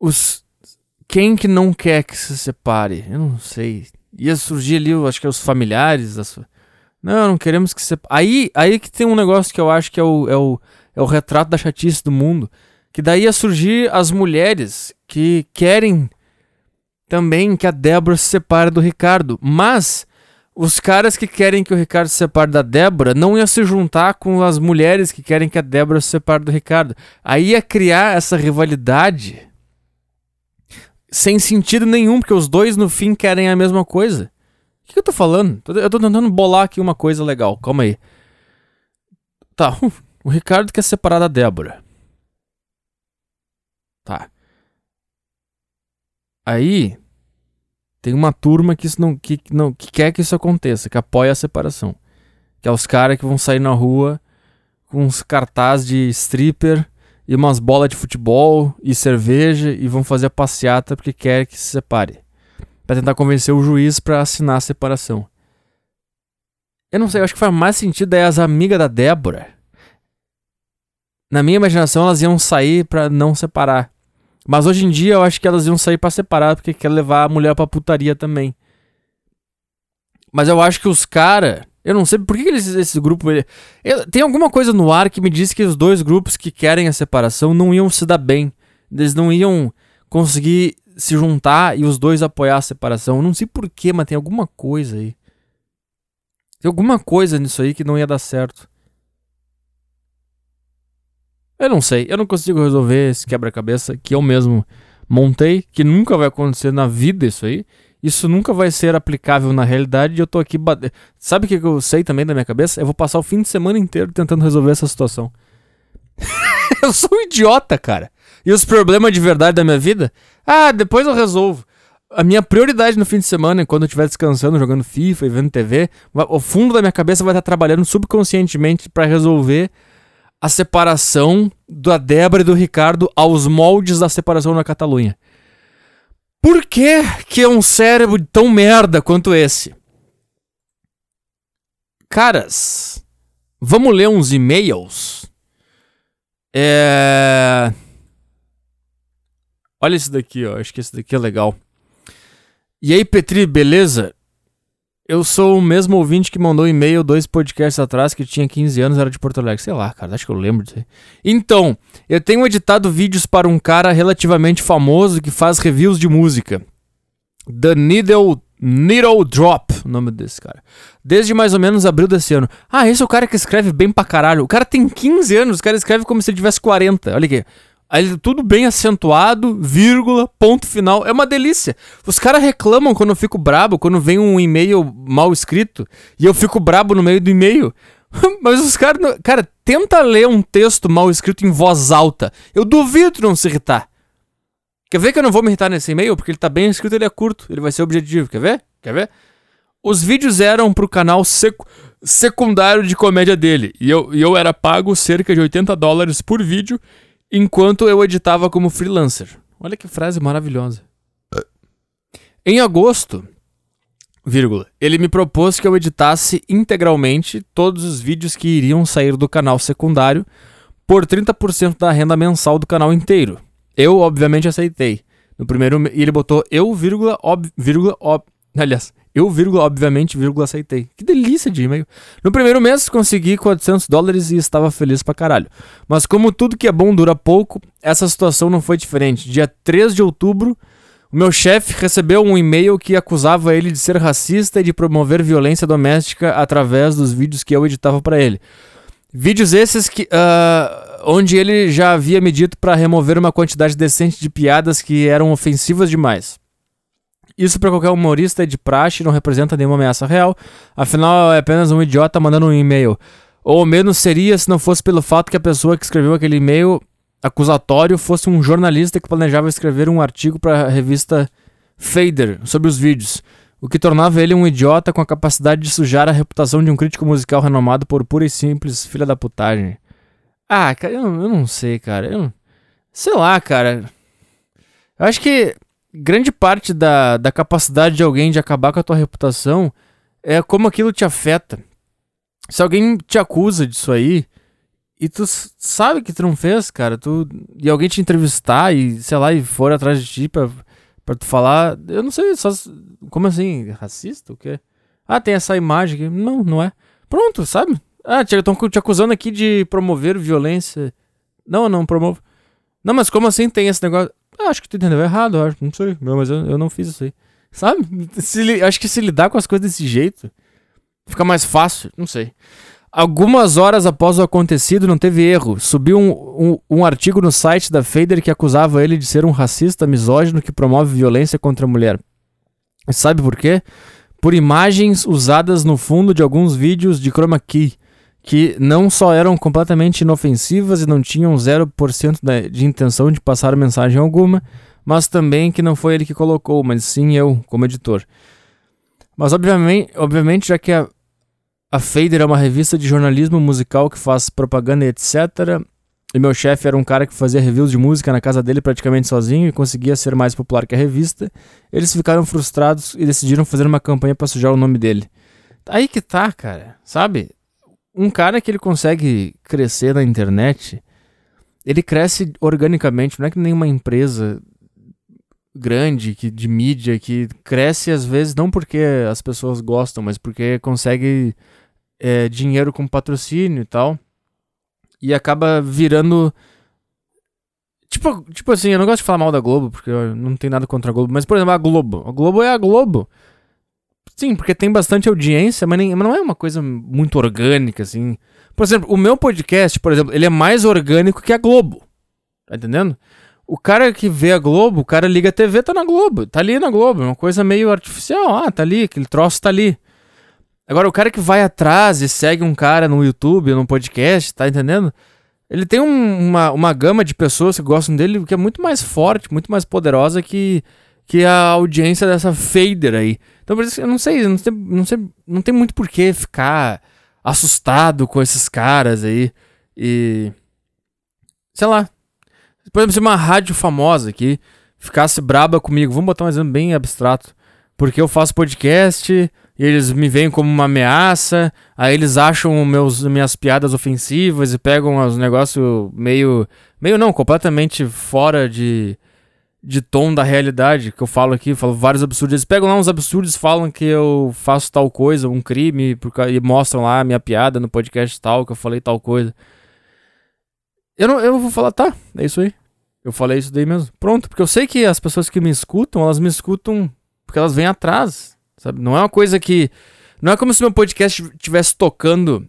os quem que não quer que se separe? Eu não sei. Ia surgir ali, eu acho que é os familiares. Das... Não, não queremos que se Aí, aí que tem um negócio que eu acho que é o, é o, é o retrato da chatice do mundo. Que daí ia surgir as mulheres que querem também que a Débora se separe do Ricardo. Mas os caras que querem que o Ricardo se separe da Débora não ia se juntar com as mulheres que querem que a Débora se separe do Ricardo. Aí ia criar essa rivalidade sem sentido nenhum, porque os dois no fim querem a mesma coisa. O que eu tô falando? Eu tô tentando bolar aqui uma coisa legal, calma aí. Tá, o Ricardo quer separar da Débora. Tá. Aí tem uma turma que, isso não, que, não, que quer que isso aconteça, que apoia a separação. Que é os caras que vão sair na rua com uns cartazes de stripper e umas bolas de futebol e cerveja e vão fazer a passeata porque quer que se separe. Pra tentar convencer o juiz para assinar a separação. Eu não sei, eu acho que faz mais sentido aí as amigas da Débora. Na minha imaginação, elas iam sair para não separar. Mas hoje em dia eu acho que elas iam sair para separar porque quer levar a mulher pra putaria também. Mas eu acho que os caras eu não sei por que eles, esse grupo. Ele, tem alguma coisa no ar que me diz que os dois grupos que querem a separação não iam se dar bem. Eles não iam conseguir se juntar e os dois apoiar a separação. Eu não sei porquê, mas tem alguma coisa aí. Tem alguma coisa nisso aí que não ia dar certo. Eu não sei, eu não consigo resolver esse quebra-cabeça que eu mesmo montei, que nunca vai acontecer na vida isso aí isso nunca vai ser aplicável na realidade e eu tô aqui. Bate... Sabe o que eu sei também da minha cabeça? Eu vou passar o fim de semana inteiro tentando resolver essa situação. eu sou um idiota, cara. E os problemas de verdade da minha vida? Ah, depois eu resolvo. A minha prioridade no fim de semana, quando eu estiver descansando, jogando FIFA e vendo TV, o fundo da minha cabeça vai estar trabalhando subconscientemente para resolver a separação da Débora e do Ricardo aos moldes da separação na Catalunha. Por que, que é um cérebro tão merda quanto esse? Caras, vamos ler uns e-mails? É... Olha esse daqui, ó. Acho que esse daqui é legal. E aí, Petri, beleza? Eu sou o mesmo ouvinte que mandou e-mail dois podcasts atrás, que tinha 15 anos, era de Porto Alegre. Sei lá, cara, acho que eu lembro disso aí. Então, eu tenho editado vídeos para um cara relativamente famoso que faz reviews de música. The Needle, Needle Drop, o nome desse cara. Desde mais ou menos abril desse ano. Ah, esse é o cara que escreve bem pra caralho. O cara tem 15 anos, o cara escreve como se ele tivesse 40. Olha aqui. Aí tudo bem acentuado, vírgula, ponto final. É uma delícia. Os caras reclamam quando eu fico brabo, quando vem um e-mail mal escrito, e eu fico brabo no meio do e-mail. Mas os caras. Cara, tenta ler um texto mal escrito em voz alta. Eu duvido não se irritar. Quer ver que eu não vou me irritar nesse e-mail? Porque ele tá bem escrito, ele é curto, ele vai ser objetivo. Quer ver? Quer ver? Os vídeos eram pro canal sec secundário de comédia dele. E eu, e eu era pago cerca de 80 dólares por vídeo enquanto eu editava como freelancer. Olha que frase maravilhosa. Em agosto, vírgula, ele me propôs que eu editasse integralmente todos os vídeos que iriam sair do canal secundário por 30% da renda mensal do canal inteiro. Eu, obviamente, aceitei. No primeiro, e ele botou eu, vírgula, ob, vírgula, ob, aliás, eu, vírgula, obviamente, vírgula, aceitei. Que delícia de e-mail. No primeiro mês consegui 400 dólares e estava feliz pra caralho. Mas como tudo que é bom dura pouco, essa situação não foi diferente. Dia 3 de outubro, o meu chefe recebeu um e-mail que acusava ele de ser racista e de promover violência doméstica através dos vídeos que eu editava para ele. Vídeos esses que, uh, onde ele já havia me dito para remover uma quantidade decente de piadas que eram ofensivas demais. Isso para qualquer humorista é de praxe não representa nenhuma ameaça real, afinal é apenas um idiota mandando um e-mail. Ou menos seria se não fosse pelo fato que a pessoa que escreveu aquele e-mail acusatório fosse um jornalista que planejava escrever um artigo para a revista Fader sobre os vídeos, o que tornava ele um idiota com a capacidade de sujar a reputação de um crítico musical renomado por pura e simples filha da putagem. Ah, cara, eu, eu não sei, cara. Eu, sei lá, cara. Eu acho que grande parte da, da capacidade de alguém de acabar com a tua reputação é como aquilo te afeta. Se alguém te acusa disso aí e tu sabe que tu não fez, cara, tu e alguém te entrevistar e sei lá e for atrás de ti pra, pra tu falar, eu não sei, só como assim, racista o quê? Ah, tem essa imagem aqui. Não, não é. Pronto, sabe? Ah, estão te acusando aqui de promover violência. Não, não promovo. Não, mas como assim tem esse negócio? Acho que tu entendeu errado, acho. Não sei. Não, mas eu, eu não fiz isso aí. Sabe? Se, acho que se lidar com as coisas desse jeito, fica mais fácil. Não sei. Algumas horas após o acontecido, não teve erro. Subiu um, um, um, artigo no site da Fader que acusava ele de ser um racista misógino que promove violência contra a mulher. Sabe por quê? Por imagens usadas no fundo de alguns vídeos de chroma key que não só eram completamente inofensivas e não tinham 0% de intenção de passar mensagem alguma, mas também que não foi ele que colocou, mas sim eu, como editor. Mas obviamente, obviamente já que a, a Fader é uma revista de jornalismo musical que faz propaganda e etc., e meu chefe era um cara que fazia reviews de música na casa dele praticamente sozinho e conseguia ser mais popular que a revista, eles ficaram frustrados e decidiram fazer uma campanha para sujar o nome dele. Aí que tá, cara, sabe? Um cara que ele consegue crescer na internet, ele cresce organicamente, não é que nem uma empresa grande que de mídia que cresce às vezes não porque as pessoas gostam, mas porque consegue é, dinheiro com patrocínio e tal. E acaba virando. Tipo, tipo assim, eu não gosto de falar mal da Globo, porque eu não tenho nada contra a Globo, mas por exemplo, a Globo. A Globo é a Globo. Sim, porque tem bastante audiência, mas, nem, mas não é uma coisa muito orgânica, assim. Por exemplo, o meu podcast, por exemplo, ele é mais orgânico que a Globo. Tá entendendo? O cara que vê a Globo, o cara liga a TV, tá na Globo. Tá ali na Globo. É uma coisa meio artificial. Ah, tá ali, aquele troço tá ali. Agora, o cara que vai atrás e segue um cara no YouTube, no podcast, tá entendendo? Ele tem um, uma, uma gama de pessoas que gostam dele que é muito mais forte, muito mais poderosa que, que a audiência dessa fader aí. Então, por isso, eu não sei, não sei, não sei, não tem muito por que ficar assustado com esses caras aí. E. Sei lá. Por exemplo, se uma rádio famosa aqui ficasse braba comigo, vamos botar um exemplo bem abstrato. Porque eu faço podcast e eles me veem como uma ameaça, aí eles acham meus, minhas piadas ofensivas e pegam os negócios meio. meio não, completamente fora de de tom da realidade que eu falo aqui, falo vários absurdos. Eles pegam lá uns absurdos, falam que eu faço tal coisa, um crime, e mostram lá a minha piada no podcast tal, que eu falei tal coisa. Eu não, eu vou falar, tá, é isso aí. Eu falei isso daí mesmo. Pronto, porque eu sei que as pessoas que me escutam, elas me escutam porque elas vêm atrás, sabe? Não é uma coisa que. Não é como se meu podcast estivesse tocando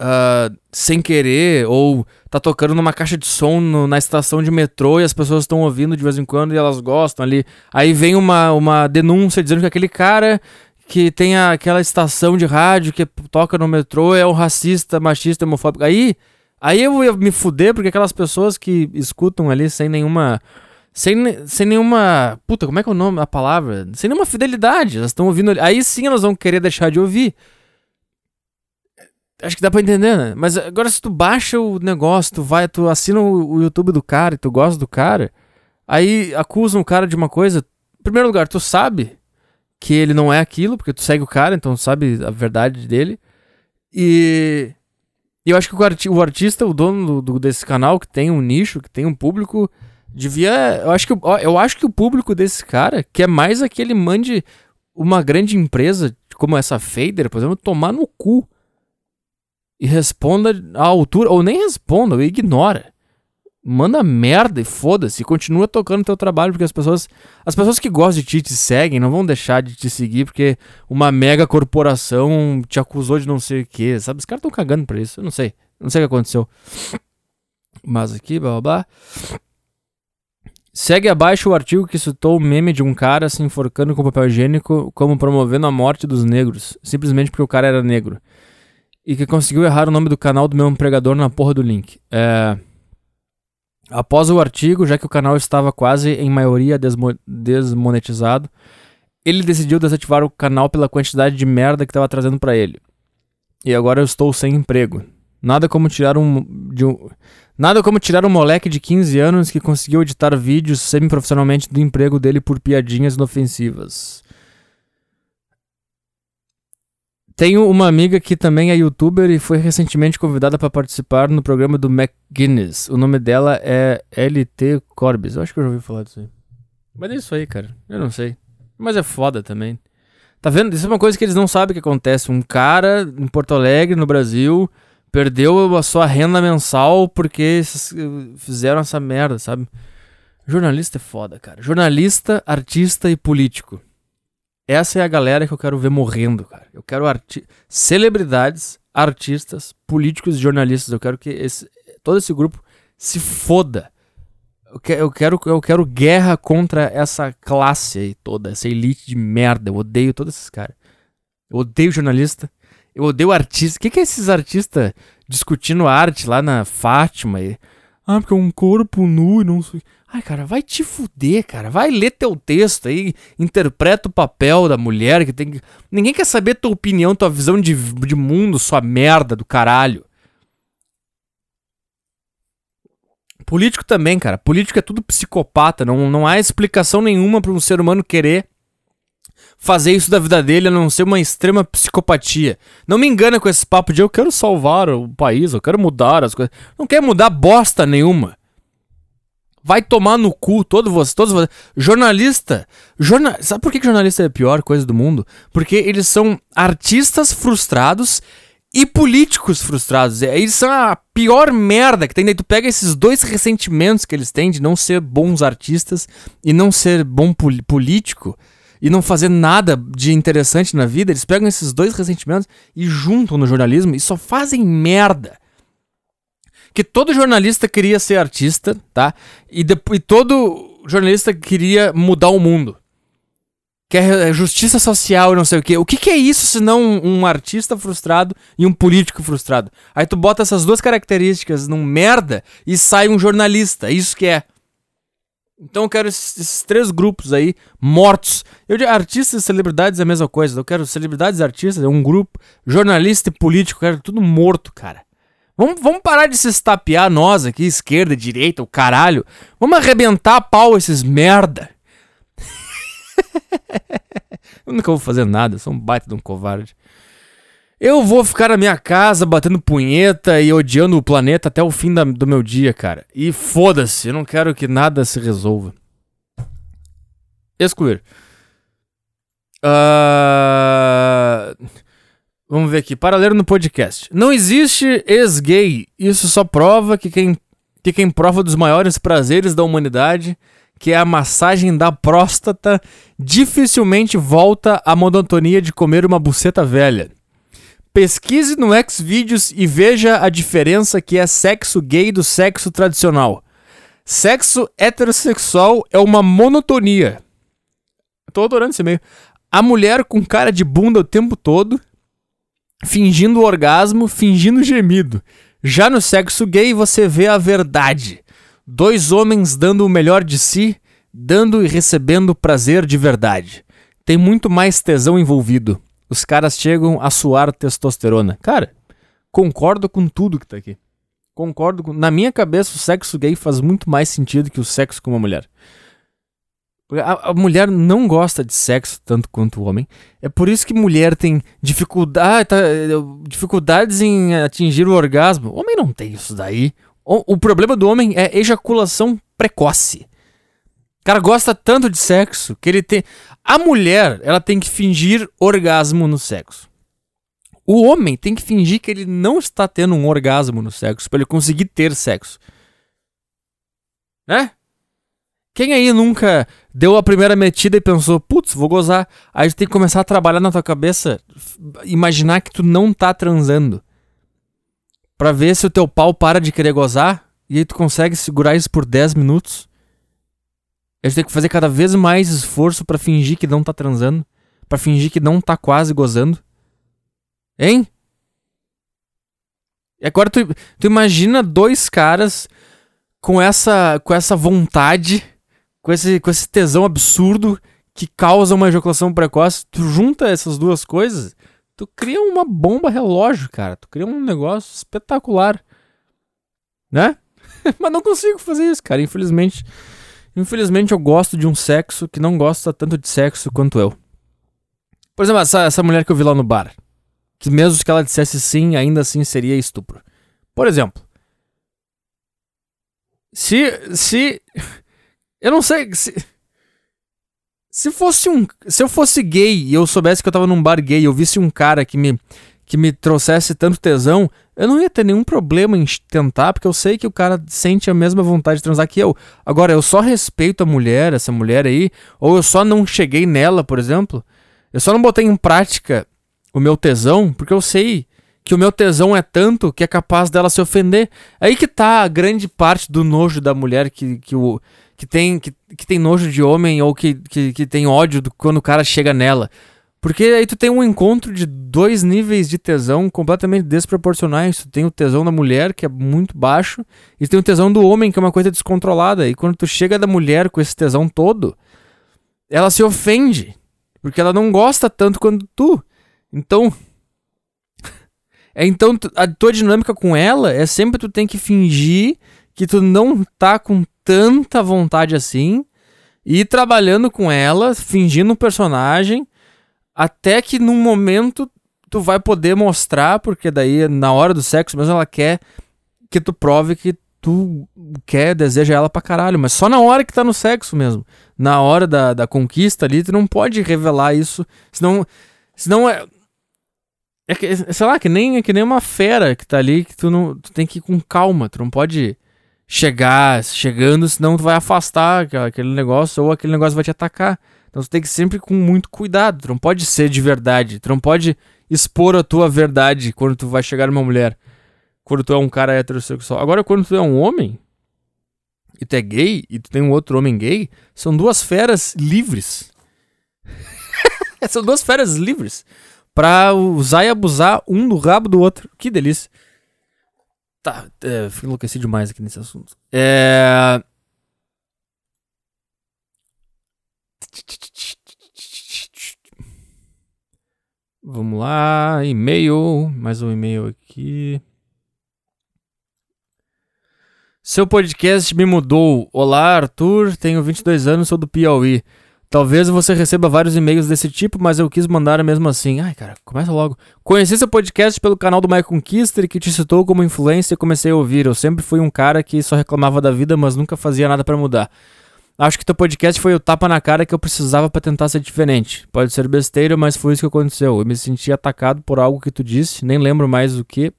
uh, sem querer, ou tá tocando numa caixa de som no, na estação de metrô e as pessoas estão ouvindo de vez em quando e elas gostam ali. Aí vem uma, uma denúncia dizendo que aquele cara que tem a, aquela estação de rádio que toca no metrô é um racista, machista, homofóbico. Aí, aí eu ia me fuder porque aquelas pessoas que escutam ali sem nenhuma. Sem, sem nenhuma. Puta, como é que é o nome, a palavra? Sem nenhuma fidelidade. Elas estão ouvindo. Aí sim elas vão querer deixar de ouvir. Acho que dá pra entender, né? Mas agora se tu baixa o negócio, tu vai, tu assina o, YouTube do cara e tu gosta do cara, aí acusam o cara de uma coisa. Em primeiro lugar, tu sabe que ele não é aquilo, porque tu segue o cara, então tu sabe a verdade dele. E eu acho que o, o artista, o dono do, do, desse canal, que tem um nicho, que tem um público, devia. Eu acho que, eu acho que o público desse cara quer mais aquele mande uma grande empresa como essa Fader, por exemplo, tomar no cu e responda à altura, ou nem responda, ou ignora. Manda merda e foda-se, continua tocando teu trabalho, porque as pessoas, as pessoas que gostam de ti te seguem, não vão deixar de te seguir porque uma mega corporação te acusou de não sei o que, sabe? Os caras estão cagando pra isso, eu não sei, não sei o que aconteceu. Mas aqui, blá blá blá. Segue abaixo o artigo que citou o meme de um cara se enforcando com papel higiênico como promovendo a morte dos negros, simplesmente porque o cara era negro e que conseguiu errar o nome do canal do meu empregador na porra do link. É... Após o artigo, já que o canal estava quase em maioria desmo desmonetizado, ele decidiu desativar o canal pela quantidade de merda que estava trazendo para ele. E agora eu estou sem emprego. Nada como tirar um, um Nada como tirar um moleque de 15 anos que conseguiu editar vídeos semi-profissionalmente do emprego dele por piadinhas inofensivas. Tenho uma amiga que também é youtuber e foi recentemente convidada para participar no programa do McGuinness. O nome dela é LT Corbis. Eu acho que eu já ouvi falar disso aí. Mas é isso aí, cara. Eu não sei. Mas é foda também. Tá vendo? Isso é uma coisa que eles não sabem que acontece. Um cara em Porto Alegre, no Brasil, perdeu a sua renda mensal porque fizeram essa merda, sabe? Jornalista é foda, cara. Jornalista, artista e político. Essa é a galera que eu quero ver morrendo, cara. Eu quero arti celebridades, artistas, políticos e jornalistas. Eu quero que esse, todo esse grupo se foda. Eu, que, eu, quero, eu quero guerra contra essa classe aí toda, essa elite de merda. Eu odeio todos esses caras. Eu odeio jornalista. Eu odeio artista. O que, que é esses artistas discutindo arte lá na Fátima? E, ah, porque é um corpo nu e não sei. Ai, cara, vai te fuder, cara. Vai ler teu texto aí, interpreta o papel da mulher que tem que. Ninguém quer saber tua opinião, tua visão de, de mundo, sua merda do caralho. Político também, cara. Político é tudo psicopata. Não, não há explicação nenhuma para um ser humano querer fazer isso da vida dele a não ser uma extrema psicopatia. Não me engana com esse papo de eu quero salvar o país, eu quero mudar as coisas. Não quer mudar bosta nenhuma. Vai tomar no cu, todo você, todos vocês. Jornalista. Jorna... Sabe por que jornalista é a pior coisa do mundo? Porque eles são artistas frustrados e políticos frustrados. Eles são a pior merda que tem. Daí tu pega esses dois ressentimentos que eles têm de não ser bons artistas e não ser bom político e não fazer nada de interessante na vida. Eles pegam esses dois ressentimentos e juntam no jornalismo e só fazem merda que todo jornalista queria ser artista, tá? E, e todo jornalista queria mudar o mundo. Que é justiça social e não sei o quê. O que, que é isso se não um, um artista frustrado e um político frustrado? Aí tu bota essas duas características num merda e sai um jornalista. É isso que é. Então eu quero esses, três grupos aí mortos. Eu de artistas e celebridades é a mesma coisa. Eu quero celebridades e artistas, é um grupo, jornalista e político, eu quero tudo morto, cara. Vamos, vamos parar de se estapear nós aqui, esquerda, direita, o caralho. Vamos arrebentar a pau esses merda. eu nunca vou fazer nada, sou um baita de um covarde. Eu vou ficar na minha casa batendo punheta e odiando o planeta até o fim da, do meu dia, cara. E foda-se, eu não quero que nada se resolva. Excluir. Uh... Vamos ver aqui. Paralelo no podcast. Não existe ex-gay. Isso só prova que quem, que quem prova dos maiores prazeres da humanidade, que é a massagem da próstata, dificilmente volta à monotonia de comer uma buceta velha. Pesquise no Xvideos e veja a diferença que é sexo gay do sexo tradicional. Sexo heterossexual é uma monotonia. Tô adorando esse meio. A mulher com cara de bunda o tempo todo, fingindo orgasmo, fingindo gemido. Já no sexo gay você vê a verdade. Dois homens dando o melhor de si, dando e recebendo prazer de verdade. Tem muito mais tesão envolvido. Os caras chegam a suar testosterona. Cara, concordo com tudo que tá aqui. Concordo com... Na minha cabeça, o sexo gay faz muito mais sentido que o sexo com uma mulher. A, a, mulher não gosta de sexo tanto quanto o homem. É por isso que mulher tem dificuldade, tá, dificuldades em atingir o orgasmo. O homem não tem isso daí. O, o problema do homem é ejaculação precoce. O cara gosta tanto de sexo que ele tem. A mulher, ela tem que fingir orgasmo no sexo. O homem tem que fingir que ele não está tendo um orgasmo no sexo para ele conseguir ter sexo. Né? Quem aí nunca deu a primeira metida e pensou, putz, vou gozar? Aí tu tem que começar a trabalhar na tua cabeça, imaginar que tu não tá transando. Pra ver se o teu pau para de querer gozar, e aí tu consegue segurar isso por 10 minutos. Tu tem que fazer cada vez mais esforço para fingir que não tá transando, para fingir que não tá quase gozando. Hein? E agora tu, tu imagina dois caras com essa com essa vontade com esse, com esse tesão absurdo que causa uma ejaculação precoce, tu junta essas duas coisas, tu cria uma bomba relógio, cara. Tu cria um negócio espetacular. Né? Mas não consigo fazer isso, cara. Infelizmente. Infelizmente eu gosto de um sexo que não gosta tanto de sexo quanto eu. Por exemplo, essa, essa mulher que eu vi lá no bar. Que mesmo que ela dissesse sim, ainda assim seria estupro. Por exemplo. Se. Se. Eu não sei. Se, se fosse um. Se eu fosse gay e eu soubesse que eu tava num bar gay e eu visse um cara que me, que me trouxesse tanto tesão, eu não ia ter nenhum problema em tentar, porque eu sei que o cara sente a mesma vontade de transar que eu. Agora, eu só respeito a mulher, essa mulher aí, ou eu só não cheguei nela, por exemplo. Eu só não botei em prática o meu tesão, porque eu sei que o meu tesão é tanto que é capaz dela se ofender. Aí que tá a grande parte do nojo da mulher que, que o que tem, que, que tem nojo de homem ou que, que, que tem ódio do, quando o cara chega nela. Porque aí tu tem um encontro de dois níveis de tesão completamente desproporcionais. Tu tem o tesão da mulher, que é muito baixo, e tu tem o tesão do homem, que é uma coisa descontrolada. E quando tu chega da mulher com esse tesão todo, ela se ofende. Porque ela não gosta tanto quanto tu. Então. é então a tua dinâmica com ela é sempre tu tem que fingir que tu não tá com tanta vontade assim e ir trabalhando com ela, fingindo um personagem, até que num momento tu vai poder mostrar, porque daí na hora do sexo mesmo ela quer que tu prove que tu quer, deseja ela pra caralho, mas só na hora que tá no sexo mesmo. Na hora da, da conquista ali, tu não pode revelar isso, senão, senão é, é que, sei lá, que nem, é que nem uma fera que tá ali, que tu, não, tu tem que ir com calma, tu não pode chegar, chegando, senão tu vai afastar aquele negócio ou aquele negócio vai te atacar. Então tu tem que sempre com muito cuidado, tu não pode ser de verdade, tu não pode expor a tua verdade quando tu vai chegar numa mulher, quando tu é um cara heterossexual. Agora quando tu é um homem e tu é gay e tu tem um outro homem gay, são duas feras livres. são duas feras livres para usar e abusar um do rabo do outro. Que delícia. Tá, é, enlouquecido demais aqui nesse assunto. É. Vamos lá, e-mail, mais um e-mail aqui. Seu podcast me mudou. Olá, Arthur, tenho 22 anos, sou do Piauí. Talvez você receba vários e-mails desse tipo, mas eu quis mandar mesmo assim. Ai, cara, começa logo. Conheci seu podcast pelo canal do Mike Conquister, que te citou como influência e comecei a ouvir. Eu sempre fui um cara que só reclamava da vida, mas nunca fazia nada para mudar. Acho que teu podcast foi o tapa na cara que eu precisava para tentar ser diferente. Pode ser besteira, mas foi isso que aconteceu. Eu me senti atacado por algo que tu disse, nem lembro mais o que.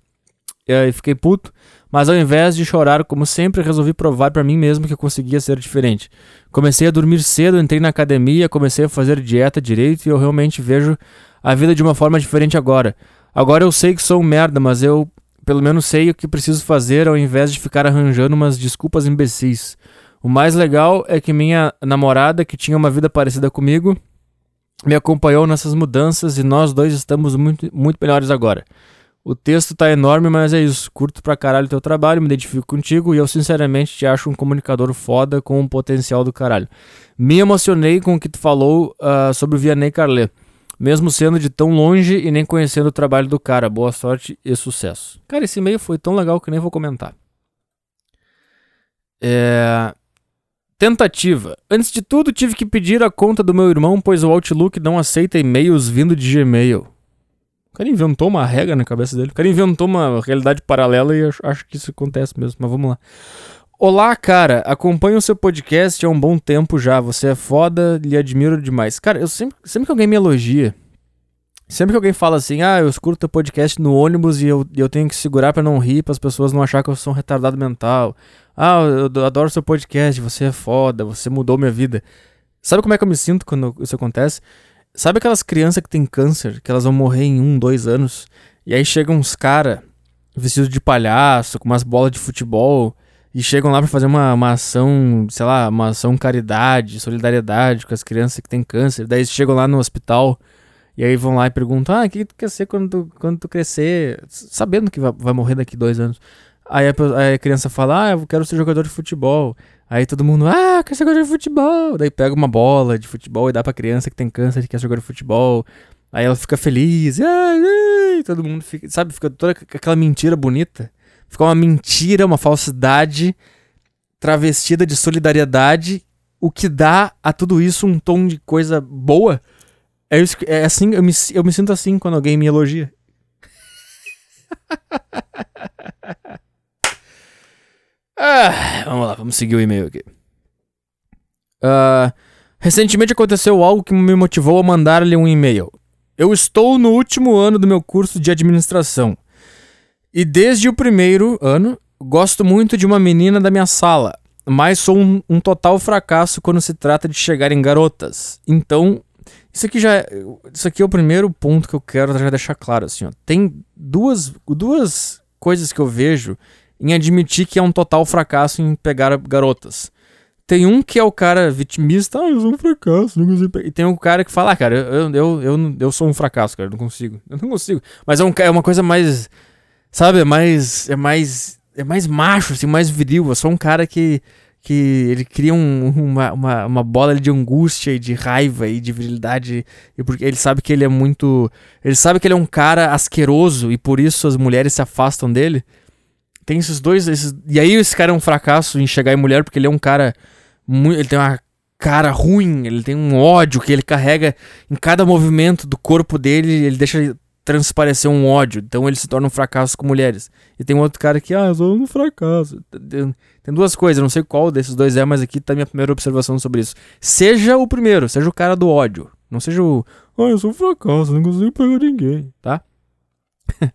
E fiquei puto. Mas ao invés de chorar, como sempre, resolvi provar para mim mesmo que eu conseguia ser diferente. Comecei a dormir cedo, entrei na academia, comecei a fazer dieta direito e eu realmente vejo a vida de uma forma diferente agora. Agora eu sei que sou um merda, mas eu pelo menos sei o que preciso fazer ao invés de ficar arranjando umas desculpas imbecis. O mais legal é que minha namorada, que tinha uma vida parecida comigo, me acompanhou nessas mudanças e nós dois estamos muito, muito melhores agora. O texto tá enorme, mas é isso. Curto pra caralho teu trabalho, me identifico contigo e eu sinceramente te acho um comunicador foda com um potencial do caralho. Me emocionei com o que tu falou uh, sobre o Vianney Carlet, mesmo sendo de tão longe e nem conhecendo o trabalho do cara. Boa sorte e sucesso. Cara, esse e-mail foi tão legal que nem vou comentar. É... Tentativa. Antes de tudo, tive que pedir a conta do meu irmão, pois o Outlook não aceita e-mails vindo de Gmail. O cara inventou uma regra na cabeça dele. O cara inventou uma realidade paralela e acho, que isso acontece mesmo. Mas vamos lá. Olá, cara. Acompanho o seu podcast há um bom tempo já. Você é foda, lhe admiro demais. Cara, eu sempre, sempre que alguém me elogia, sempre que alguém fala assim, ah, eu escuto teu podcast no ônibus e eu, eu tenho que segurar para não rir, para as pessoas não achar que eu sou um retardado mental. Ah, eu adoro seu podcast, você é foda, você mudou minha vida. Sabe como é que eu me sinto quando isso acontece? Sabe aquelas crianças que têm câncer, que elas vão morrer em um, dois anos, e aí chegam uns cara vestidos de palhaço, com umas bolas de futebol, e chegam lá para fazer uma, uma ação, sei lá, uma ação caridade, solidariedade com as crianças que têm câncer. Daí chegam lá no hospital e aí vão lá e perguntam: Ah, o que tu quer ser quando tu, quando tu crescer? Sabendo que vai, vai morrer daqui dois anos. Aí a, a criança fala: Ah, eu quero ser jogador de futebol. Aí todo mundo, ah, quer ser jogador de futebol. Daí pega uma bola de futebol e dá pra criança que tem câncer e quer jogar de futebol. Aí ela fica feliz, ai, ai, todo mundo fica, sabe, fica toda aquela mentira bonita. Fica uma mentira, uma falsidade travestida de solidariedade, o que dá a tudo isso um tom de coisa boa. É, isso, é assim, eu me, eu me sinto assim quando alguém me elogia. Ah, vamos lá, vamos seguir o e-mail aqui. Uh, recentemente aconteceu algo que me motivou a mandar-lhe um e-mail. Eu estou no último ano do meu curso de administração. E desde o primeiro ano, gosto muito de uma menina da minha sala, mas sou um, um total fracasso quando se trata de chegar em garotas. Então, isso aqui já é, isso aqui é o primeiro ponto que eu quero já deixar claro assim, ó. Tem duas duas coisas que eu vejo em admitir que é um total fracasso em pegar garotas. Tem um que é o cara vitimista, ah, eu sou um fracasso, não consigo. E tem um cara que fala, ah, cara, eu, eu, eu, eu sou um fracasso, cara, não consigo. Eu não consigo. Mas é, um, é uma coisa mais. Sabe, é mais. É mais. É mais macho, assim, mais viril. Eu sou um cara que. Que ele cria um, uma, uma, uma bola de angústia e de raiva e de virilidade. E porque ele sabe que ele é muito. Ele sabe que ele é um cara asqueroso e por isso as mulheres se afastam dele. Tem esses dois. Esses... E aí esse cara é um fracasso em chegar em mulher, porque ele é um cara. Muito... Ele tem uma cara ruim, ele tem um ódio que ele carrega em cada movimento do corpo dele, ele deixa transparecer um ódio. Então ele se torna um fracasso com mulheres. E tem um outro cara que, ah, eu sou um fracasso. Tem duas coisas, não sei qual desses dois é, mas aqui tá minha primeira observação sobre isso. Seja o primeiro, seja o cara do ódio. Não seja o, ah, eu sou um fracasso, não consigo pegar ninguém, tá?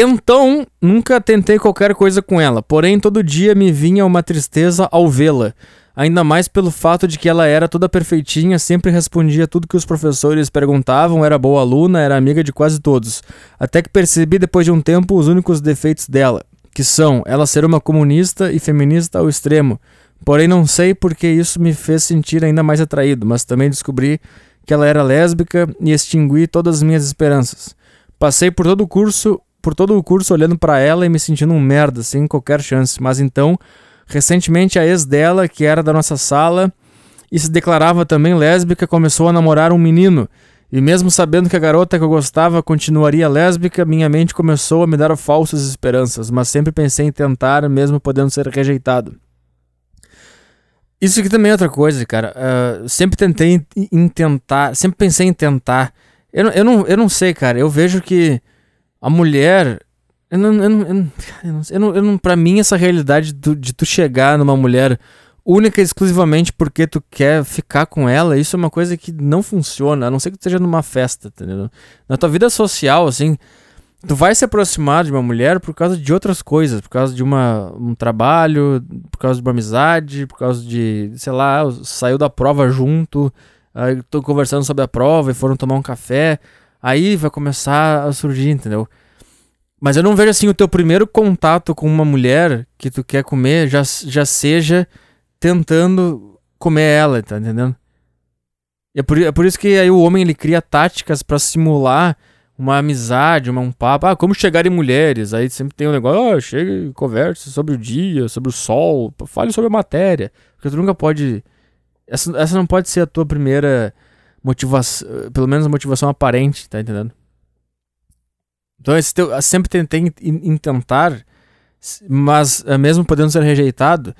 Então, nunca tentei qualquer coisa com ela, porém todo dia me vinha uma tristeza ao vê-la. Ainda mais pelo fato de que ela era toda perfeitinha, sempre respondia tudo que os professores perguntavam, era boa aluna, era amiga de quase todos. Até que percebi depois de um tempo os únicos defeitos dela, que são ela ser uma comunista e feminista ao extremo. Porém, não sei porque isso me fez sentir ainda mais atraído, mas também descobri que ela era lésbica e extingui todas as minhas esperanças. Passei por todo o curso por todo o curso olhando para ela e me sentindo um merda, sem qualquer chance. Mas então, recentemente a ex dela, que era da nossa sala e se declarava também lésbica, começou a namorar um menino. E mesmo sabendo que a garota que eu gostava continuaria lésbica, minha mente começou a me dar falsas esperanças, mas sempre pensei em tentar, mesmo podendo ser rejeitado. Isso aqui também é outra coisa, cara. Uh, sempre tentei em tentar, sempre pensei em tentar. Eu, eu, não, eu não sei, cara. Eu vejo que a mulher. Eu não, eu não, eu não, eu não, eu não, mim, essa realidade do, de tu chegar numa mulher única e exclusivamente porque tu quer ficar com ela, isso é uma coisa que não funciona, a não ser que tu esteja numa festa, entendeu? Na tua vida social, assim, tu vai se aproximar de uma mulher por causa de outras coisas, por causa de uma, um trabalho, por causa de uma amizade, por causa de, sei lá, saiu da prova junto, aí tô conversando sobre a prova e foram tomar um café. Aí vai começar a surgir, entendeu? Mas eu não vejo assim o teu primeiro contato com uma mulher que tu quer comer já, já seja tentando comer ela, tá entendendo? É por, é por isso que aí o homem ele cria táticas para simular uma amizade, uma, um papo. Ah, como chegar em mulheres? Aí sempre tem um negócio, oh, chega e converse sobre o dia, sobre o sol, fale sobre a matéria. Porque tu nunca pode. Essa, essa não pode ser a tua primeira motivação, pelo menos a motivação aparente, tá entendendo? Então esse teu, sempre tentei tentar, mas eh, mesmo podendo ser rejeitado,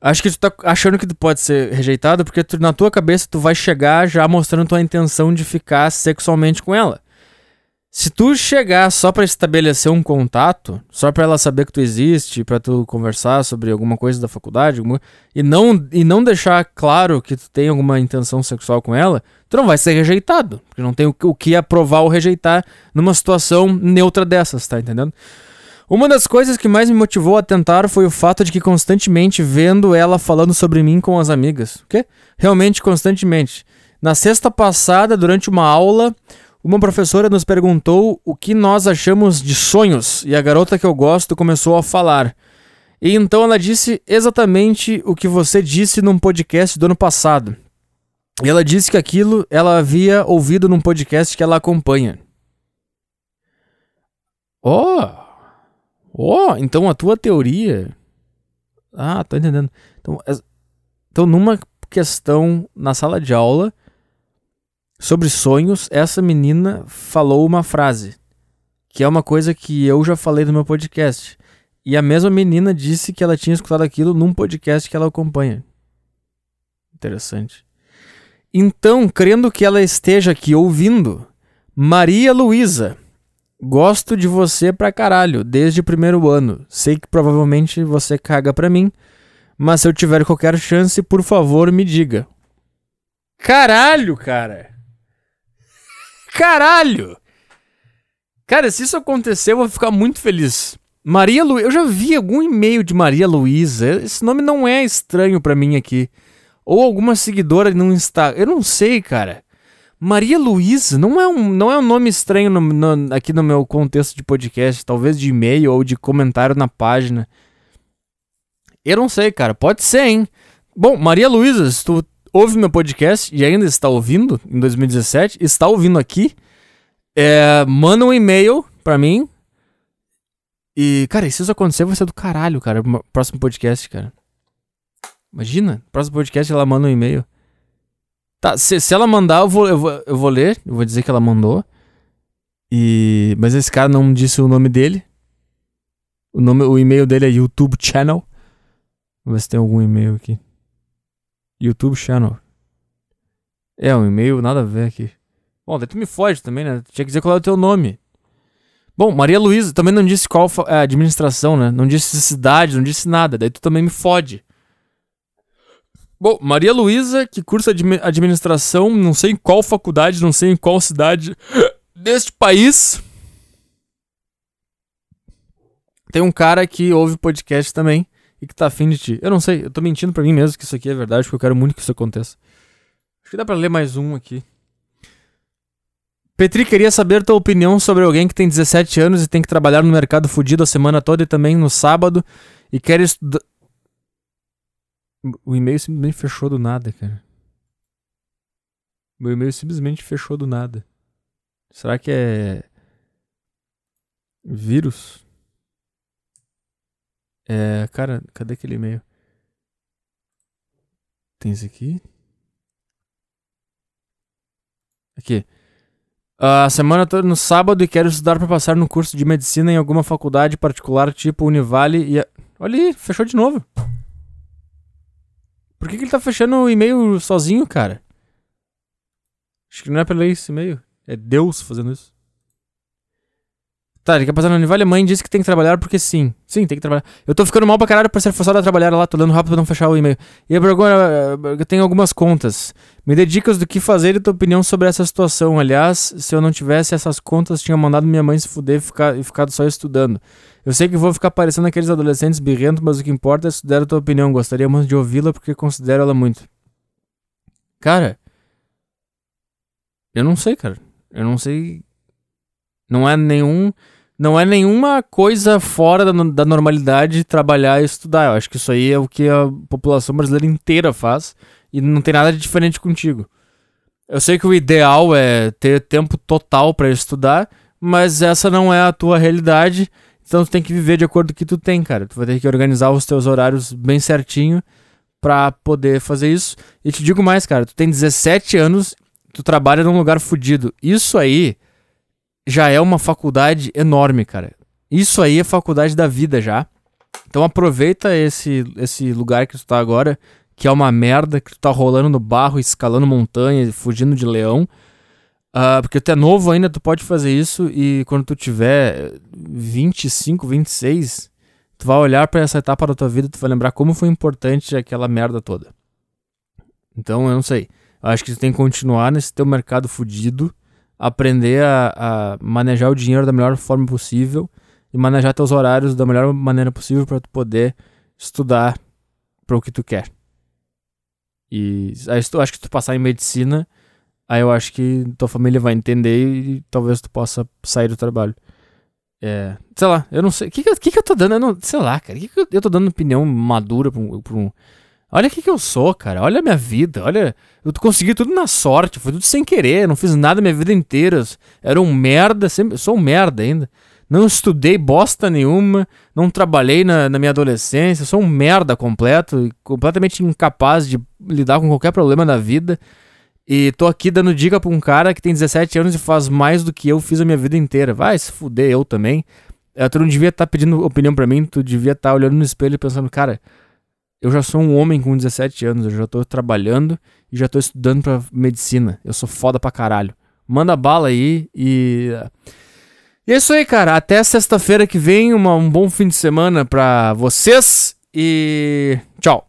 acho que tu tá achando que tu pode ser rejeitado porque tu, na tua cabeça tu vai chegar já mostrando tua intenção de ficar sexualmente com ela. Se tu chegar só para estabelecer um contato, só para ela saber que tu existe, para tu conversar sobre alguma coisa da faculdade, alguma... e não e não deixar claro que tu tem alguma intenção sexual com ela, tu não vai ser rejeitado, porque não tem o, que aprovar ou rejeitar numa situação neutra dessas, tá entendendo? Uma das coisas que mais me motivou a tentar foi o fato de que constantemente vendo ela falando sobre mim com as amigas. O quê? Realmente constantemente. Na sexta passada, durante uma aula, uma professora nos perguntou o que nós achamos de sonhos e a garota que eu gosto começou a falar. E então ela disse exatamente o que você disse num podcast do ano passado. E ela disse que aquilo ela havia ouvido num podcast que ela acompanha. Oh! Oh, então a tua teoria. Ah, tô entendendo. Então, então numa questão na sala de aula, Sobre sonhos, essa menina falou uma frase, que é uma coisa que eu já falei no meu podcast. E a mesma menina disse que ela tinha escutado aquilo num podcast que ela acompanha. Interessante. Então, crendo que ela esteja aqui ouvindo, Maria Luísa, gosto de você pra caralho, desde o primeiro ano. Sei que provavelmente você caga pra mim, mas se eu tiver qualquer chance, por favor, me diga. Caralho, cara! Caralho! Cara, se isso acontecer, eu vou ficar muito feliz. Maria Luísa. Eu já vi algum e-mail de Maria Luísa. Esse nome não é estranho para mim aqui. Ou alguma seguidora no Instagram. Eu não sei, cara. Maria Luísa não é um, não é um nome estranho no, no, aqui no meu contexto de podcast. Talvez de e-mail ou de comentário na página. Eu não sei, cara. Pode ser, hein? Bom, Maria Luísa, se tu ouve meu podcast e ainda está ouvindo em 2017, está ouvindo aqui, é, manda um e-mail pra mim. E, cara, se isso acontecer, vai ser do caralho, cara. Próximo podcast, cara. Imagina, próximo podcast ela manda um e-mail. Tá, se, se ela mandar, eu vou, eu, vou, eu vou ler, eu vou dizer que ela mandou. E, mas esse cara não disse o nome dele. O, nome, o e-mail dele é YouTube Channel. Vamos ver se tem algum e-mail aqui. YouTube Channel. É, um e-mail, nada a ver aqui. Bom, daí tu me foge também, né? Tinha que dizer qual é o teu nome. Bom, Maria Luísa também não disse qual é a administração, né? Não disse cidade, não disse nada. Daí tu também me fode. Bom, Maria Luísa, que cursa administração, não sei em qual faculdade, não sei em qual cidade deste país. Tem um cara que ouve podcast também e que tá afim de ti. Eu não sei, eu tô mentindo pra mim mesmo que isso aqui é verdade, porque eu quero muito que isso aconteça. Acho que dá pra ler mais um aqui. Petri queria saber tua opinião sobre alguém que tem 17 anos e tem que trabalhar no mercado fudido a semana toda e também no sábado e quer estudar. O e-mail simplesmente fechou do nada, cara. Meu e-mail simplesmente fechou do nada. Será que é. Vírus? É, cara, cadê aquele e-mail? Tem esse aqui? Aqui. A semana toda no sábado e quero estudar para passar no curso de medicina em alguma faculdade particular, tipo Univale e. A... Olha aí, fechou de novo. Por que, que ele tá fechando o e-mail sozinho, cara? Acho que não é pra ler esse e-mail. É Deus fazendo isso. Tá, ele quer passar no Univale, a mãe disse que tem que trabalhar porque sim. Sim, tem que trabalhar. Eu tô ficando mal pra caralho pra ser forçado a trabalhar lá, tô dando rápido pra não fechar o e-mail. E agora, eu tenho algumas contas. Me dê dicas do que fazer e tua opinião sobre essa situação. Aliás, se eu não tivesse essas contas, tinha mandado minha mãe se fuder e, ficar, e ficado só estudando. Eu sei que vou ficar parecendo aqueles adolescentes birrentos, mas o que importa é estudar a tua opinião. Gostaria muito de ouvi-la porque considero ela muito. Cara, eu não sei, cara. Eu não sei Não é nenhum. Não é nenhuma coisa fora da, da normalidade trabalhar e estudar. Eu acho que isso aí é o que a população brasileira inteira faz e não tem nada de diferente contigo. Eu sei que o ideal é ter tempo total para estudar, mas essa não é a tua realidade. Então tu tem que viver de acordo com o que tu tem, cara. Tu vai ter que organizar os teus horários bem certinho para poder fazer isso. E te digo mais, cara, tu tem 17 anos, tu trabalha num lugar fodido. Isso aí já é uma faculdade enorme, cara. Isso aí é faculdade da vida já. Então aproveita esse, esse lugar que tu tá agora, que é uma merda, que tu tá rolando no barro, escalando montanha, fugindo de leão. Uh, porque tu é novo ainda, tu pode fazer isso e quando tu tiver 25, 26, tu vai olhar para essa etapa da tua vida, tu vai lembrar como foi importante aquela merda toda. Então, eu não sei. Eu acho que tu tem que continuar nesse teu mercado fudido aprender a, a, manejar o dinheiro da melhor forma possível e manejar teus horários da melhor maneira possível para tu poder estudar para o que tu quer. E aí, tu, acho que tu passar em medicina, aí eu acho que tua família vai entender e talvez tu possa sair do trabalho. É, sei lá, eu não sei. O que, que, que, eu tô dando? Eu não, sei lá, cara. Que, que eu, eu tô dando opinião madura pra um, pra um Olha o que, que eu sou, cara. Olha a minha vida. Olha. Eu consegui tudo na sorte. Foi tudo sem querer. Não fiz nada minha vida inteira. Era um merda. Sempre, sou um merda ainda. Não estudei bosta nenhuma. Não trabalhei na, na minha adolescência. Sou um merda completo. Completamente incapaz de lidar com qualquer problema da vida. E tô aqui dando dica pra um cara que tem 17 anos e faz mais do que eu fiz a minha vida inteira. Vai se fuder, eu também. Eh, tu não devia estar tá pedindo opinião para mim. Tu devia estar tá olhando no espelho e pensando, cara eu já sou um homem com 17 anos, eu já tô trabalhando e já tô estudando pra medicina. Eu sou foda pra caralho. Manda bala aí e. E é isso aí, cara. Até sexta-feira que vem. Uma, um bom fim de semana pra vocês e. Tchau.